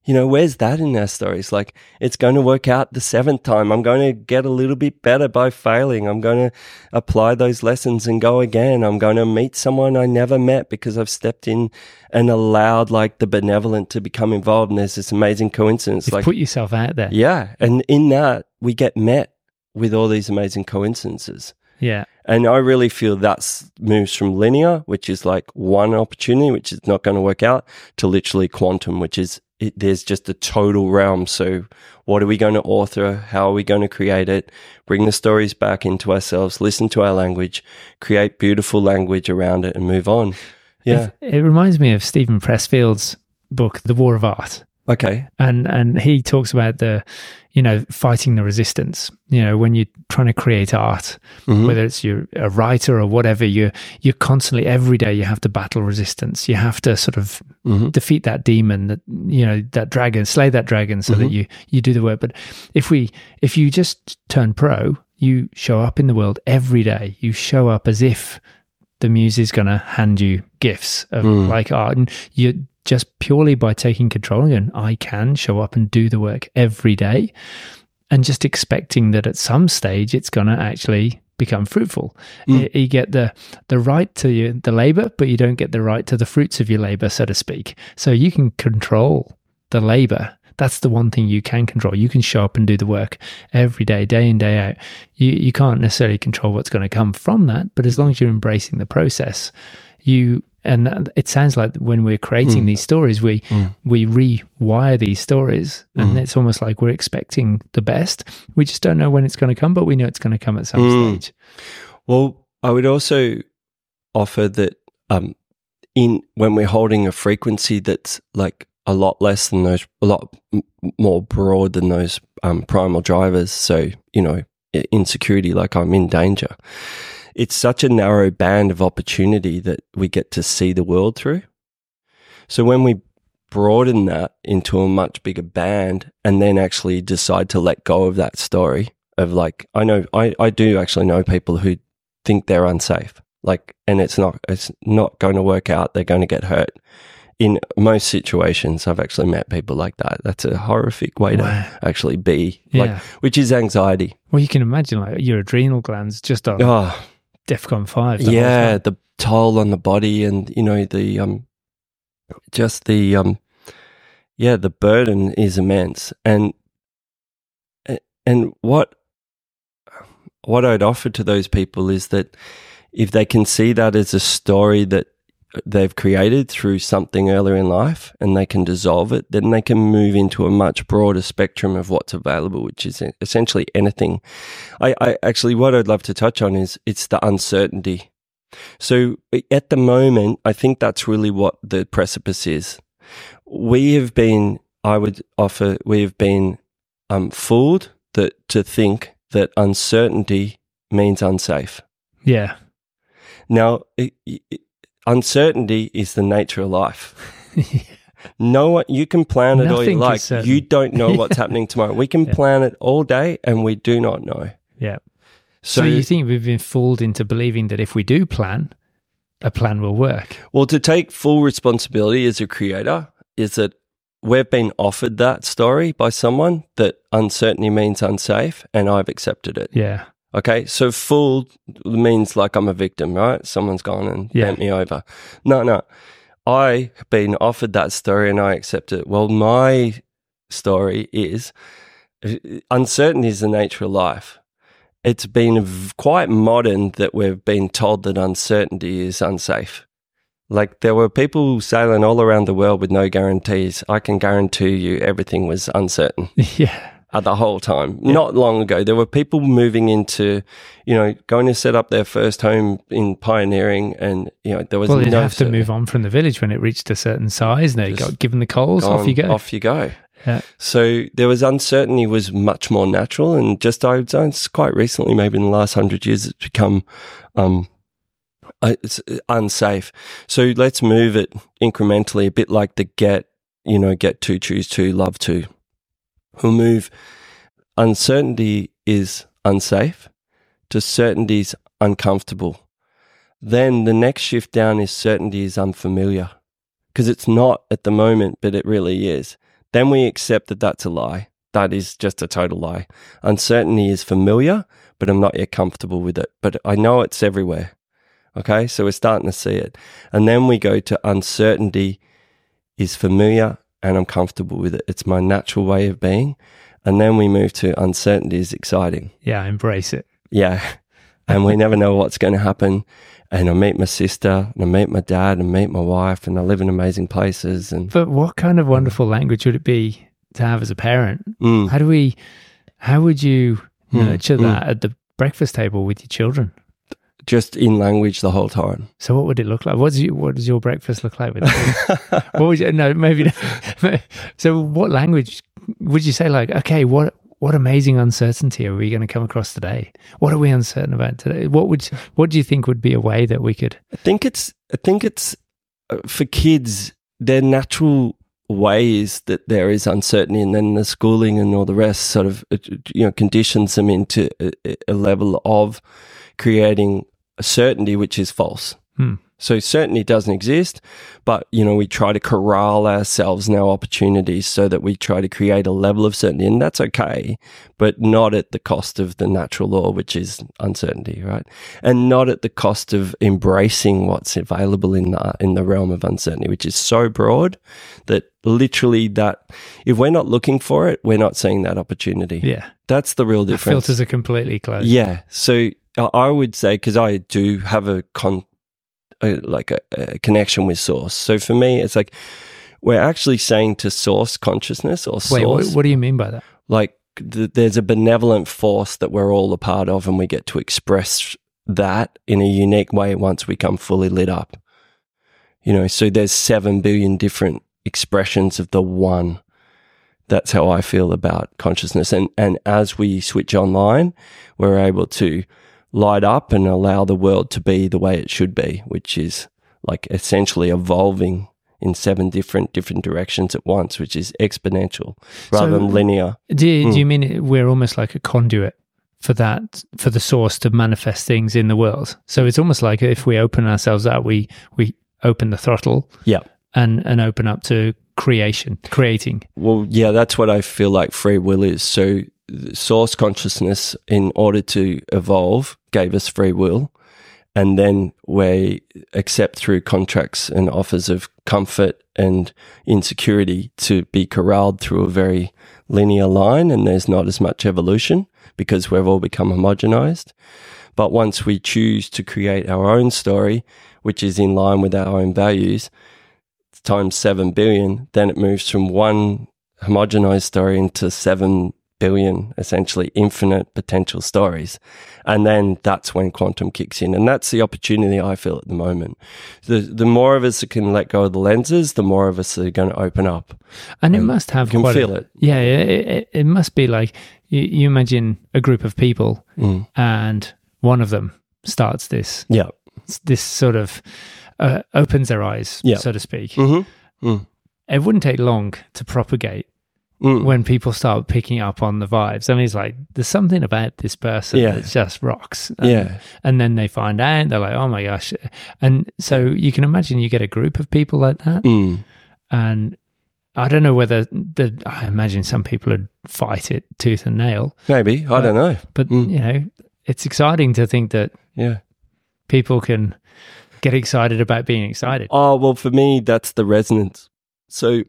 You know, where's that in our stories? Like, it's going to work out the seventh time. I'm going to get a little bit better by failing. I'm going to apply those lessons and go again. I'm going to meet someone I never met because I've stepped in and allowed like the benevolent to become involved. And there's this amazing coincidence. You've like, put yourself out there. yeah. And in that, we get met with all these amazing coincidences. Yeah. And I really feel that's moves from linear, which is like one opportunity, which is not going to work out, to literally quantum, which is it, there's just a total realm. So, what are we going to author? How are we going to create it? Bring the stories back into ourselves, listen to our language, create beautiful language around it, and move on. Yeah. It, it reminds me of Steven Pressfield's book, The War of Art. Okay. and and he talks about the you know fighting the resistance. You know when you're trying to create art Mhm. whether it's you're a writer or whatever you you're constantly every day you have to battle resistance. You have to sort of Mhm. defeat that demon that you know that dragon slay that dragon so that you you do the work. But if we if you just turn pro you show up in the world every day. You show up as if the muse is going to hand you gifts of like art. And you just purely by taking control and going, I can show up and do the work every day and just expecting that at some stage it's going to actually become fruitful. Mm. Y- You get the the right to your, the labor, but you don't get the right to the fruits of your labor, so to speak. So you can control the labor. That's the one thing you can control. You can show up and do the work every day, day in, day out. You you can't necessarily control what's going to come from that, but as long as you're embracing the process, you and it sounds like when we're creating these stories, we we rewire these stories, and it's almost like we're expecting the best. We just don't know when it's going to come, but we know it's going to come at some stage. Well, I would also offer that um, in when we're holding a frequency that's like a lot less than those, a lot m- more broad than those um, primal drivers. So you know, insecurity, like I'm in danger. It's such a narrow band of opportunity that we get to see the world through. So when we broaden that into a much bigger band and then actually decide to let go of that story of like I know I, I do actually know people who think they're unsafe. Like and it's not it's not going to work out. They're going to get hurt. In most situations I've actually met people like that. That's a horrific way Wow. to actually be. Yeah. Like which is anxiety. Well, you can imagine like your adrenal glands just on Oh, ah. DEFCON five. yeah, the toll on the body and you know the um just the um yeah, the burden is immense. And and what what I'd offer to those people is that if they can see that as a story that they've created through something earlier in life and they can dissolve it, then they can move into a much broader spectrum of what's available, which is essentially anything. I, I actually, what I'd love to touch on is it's the uncertainty. So at the moment, I think that's really what the precipice is. We have been, I would offer, we have been um, fooled that to think that uncertainty means unsafe. yeah, Now, it, it, uncertainty is the nature of life. No one, you can plan it all you like. certain. You don't know what's happening tomorrow. We can plan it all day and we do not know. yeah. So, So, you think we've been fooled into believing that if we do plan, a plan will work? well, to take full responsibility as a creator is that we've been offered that story by someone that uncertainty means unsafe and I've accepted it. Yeah, Okay, so fooled means like I'm a victim, right? Someone's gone and Yeah. bent me over. No, no. I have been offered that story and I accept it. Well, my story is uncertainty is the nature of life. It's been v- quite modern that we've been told that uncertainty is unsafe. Like there were people sailing all around the world with no guarantees. I can guarantee you everything was uncertain. yeah. Uh, the whole time. Not long ago, there were people moving into, you know, going to set up their first home in pioneering, and you know there was Well, no have to move on from the village when it reached a certain size. And they Just got given the coals. Off you go. Off you go. Yeah. So there was uncertainty was much more natural, and just I would say it's quite recently, maybe in the last hundred years, it's become um, uh, it's unsafe. So let's move it incrementally, a bit like the get, you know, get to, choose to, love to. We'll move. Uncertainty is unsafe to certainty is uncomfortable. Then the next shift down is certainty is unfamiliar because it's not at the moment, but it really is. Then we accept that that's a lie. That is just a total lie. Uncertainty is familiar, but I'm not yet comfortable with it. But I know it's everywhere. Okay, so we're starting to see it. And then we go to uncertainty is familiar and I'm comfortable with it. It's my natural way of being. And then we move to uncertainty is exciting. Yeah, embrace it. Yeah. And we never know what's going to happen. And I meet my sister and I meet my dad and meet my wife and I live in amazing places. And But what kind of wonderful language would it be to have as a parent? Mm. How do we, how would you Mm, nurture mm. that at the breakfast table with your children? Just in language the whole time. So what would it look like? What does you, what does your breakfast look like? With what would you, no, maybe. Not. so what language would you say? Like, okay, what what amazing uncertainty are we going to come across today? What are we uncertain about today? What would what do you think would be a way that we could? I think it's I think it's uh, for kids their natural ways that there is uncertainty and then the schooling and all the rest sort of uh, you know conditions them into a, a level of creating a certainty which is false. Hmm. So certainty doesn't exist, but you know we try to corral ourselves in our opportunities so that we try to create a level of certainty, and that's okay, but not at the cost of the natural law, which is uncertainty, right? And not at the cost of embracing what's available in the in the realm of uncertainty, which is so broad that literally that if we're not looking for it, we're not seeing that opportunity. Yeah, That's the real the difference. filters are completely closed. Yeah. So I- would say because I do have a con, a, like a, a connection with source. So for me, it's like we're actually saying to source consciousness or Wait, what, source, what do you mean by that? like th- there's a benevolent force that we're all a part of, and we get to express that in a unique way once we come fully lit up. You know, so there's seven billion different expressions of the one. That's how I feel about consciousness. And, and as we switch online, we're able to light up and allow the world to be the way it should be, which is like essentially evolving in seven different, different directions at once, which is exponential rather So- than linear. Do you, Hmm. do you mean we're almost like a conduit for that for the source to manifest things in the world? So it's almost like if we open ourselves up, we we open the throttle Yeah. and and open up to creation, creating. Well, yeah, that's what I feel like free will is. So, source consciousness, in order to evolve, gave us free will. And then we accept through contracts and offers of comfort and insecurity to be corralled through a very linear line. And there's not as much evolution because we've all become homogenized. But once we choose to create our own story, which is in line with our own values, times 7 billion, then it moves from one homogenized story into 7 billion, essentially infinite potential stories. And then that's when quantum kicks in. And that's the opportunity I feel at the moment. The, the more of us that can let go of the lenses, the more of us are going to open up. And it Um, must have can quite feel a, it. Yeah, it, it, it must be like you, you imagine a group of people Mm. and one of them starts this Yeah. this sort of uh, opens their eyes, Yeah. so to speak. Mm-hmm. It wouldn't take long to propagate Mm. when people start picking up on the vibes. I mean, it's like there's something about this person Yeah. that just rocks. And, Yeah. and then they find out, they're like, oh my gosh. And so you can imagine you get a group of people like that, Mm. and I don't know whether the I imagine some people would fight it tooth and nail, Maybe. I don't know. but Mm. you know, it's exciting to think that Yeah. people can get excited about being excited. Oh well, for me, that's the resonance. So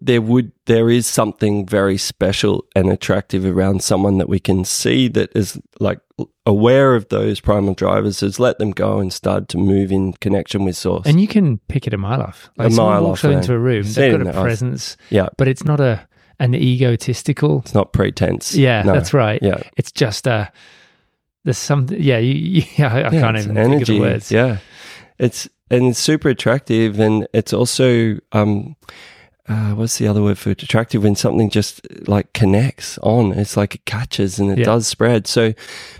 there would there is something very special and attractive around someone that we can see that is like aware of those primal drivers, has let them go and start to move in connection with source. And you can pick it a mile off. Like A someone mile walks off, into a room, they've got a presence, yeah, but it's not a and egotistical. It's not pretense. Yeah, No. that's right. Yeah. It's just uh there's something yeah, you, you, yeah I, I Yeah, can't even think of the words. Yeah, it's and it's super attractive, and it's also um, uh, what's the other word for attractive? When something just like connects on, it's like it catches and it Yeah. does spread. So,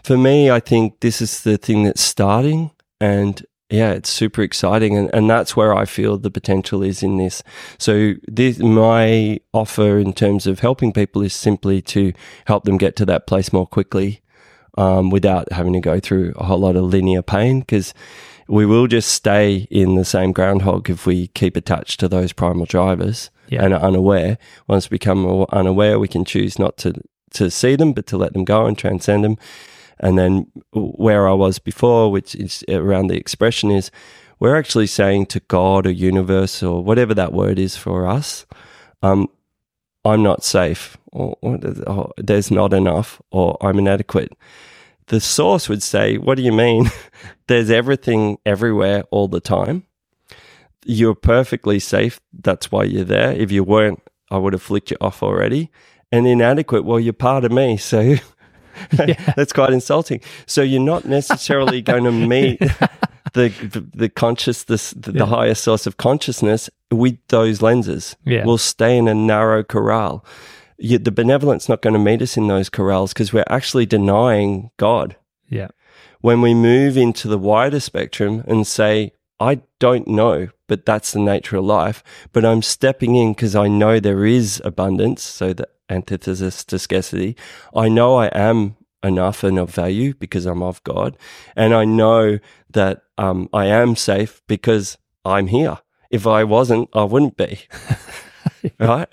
for me, I think this is the thing that's starting, and yeah, it's super exciting, and, and that's where I feel the potential is in this. So, this my offer in terms of helping people is simply to help them get to that place more quickly um, without having to go through a whole lot of linear pain because we will just stay in the same groundhog if we keep attached to those primal drivers Yeah. and are unaware. Once we become unaware, we can choose not to, to see them, but to let them go and transcend them. And then where I was before, which is around the expression, is we're actually saying to God or universe or whatever that word is for us, um, I'm not safe, or, or there's not enough, or I'm inadequate. The source would say, What do you mean? there's everything everywhere all the time. You're perfectly safe. That's why you're there. If you weren't, I would have flicked you off already. And inadequate, well, you're part of me. So that's quite insulting. So you're not necessarily going to meet the, the the conscious this the, Yeah. the higher source of consciousness with those lenses. Yeah. We'll stay in a narrow corral. You, the benevolent's not going to meet us in those corrals because we're actually denying God. Yeah. When we move into the wider spectrum and say, I don't know, but that's the nature of life, but I'm stepping in because I know there is abundance. So the antithesis to scarcity. I know I am enough and of value because I'm of God. And I know that um, I am safe because I'm here. If I wasn't, I wouldn't be. right?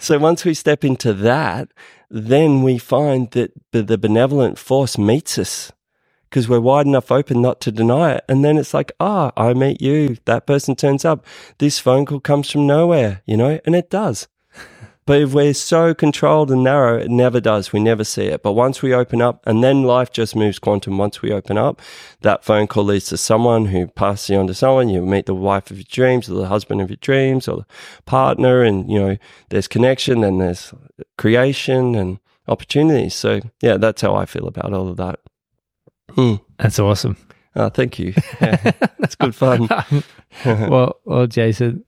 So once we step into that, then we find that the, the benevolent force meets us because we're wide enough open not to deny it. And then it's like, ah, I meet you. That person turns up. This phone call comes from nowhere, you know, and it does. But if we're so controlled and narrow, it never does. We never see it. But once we open up, and then life just moves quantum. Once we open up, that phone call leads to someone who passes you on to someone. You meet the wife of your dreams, or the husband of your dreams, or the partner, and you know there's connection, and there's creation and opportunities. So yeah, that's how I feel about all of that. Hmm. That's awesome. Oh, thank you. Yeah, it's good fun. well, well, Jason,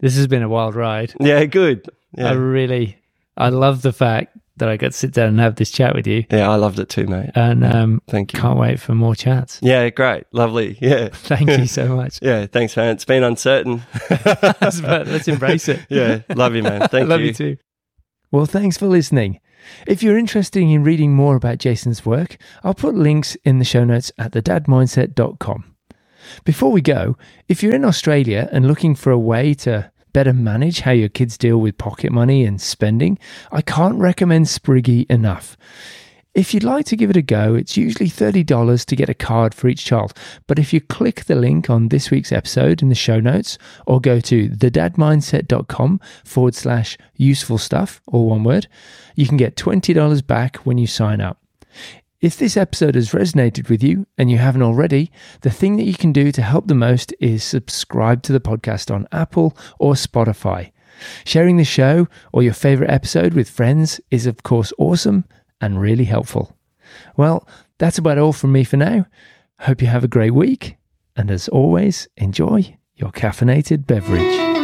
this has been a wild ride. Yeah, good. I really, I love the fact that I got to sit down and have this chat with you, yeah, I loved it too, mate. and um, Thank you. can't wait for more chats. Yeah, great, lovely. Yeah, Thank you so much. yeah. Thanks, man. It's been uncertain. but let's embrace it. yeah, love you, man. Thank love you. you too. Well, thanks for listening. If you're interested in reading more about Jason's work, I'll put links in the show notes at thedadmindset.com. Before we go, if you're in Australia and looking for a way to better manage how your kids deal with pocket money and spending, I can't recommend Spriggy enough. If you'd like to give it a go, it's usually $30 to get a card for each child. But if you click the link on this week's episode in the show notes or go to thedadmindset.com forward slash useful stuff, or one word, you can get $20 back when you sign up. If this episode has resonated with you and you haven't already, the thing that you can do to help the most is subscribe to the podcast on Apple or Spotify. Sharing the show or your favorite episode with friends is, of course, awesome and really helpful. Well, that's about all from me for now. Hope you have a great week. And as always, enjoy your caffeinated beverage.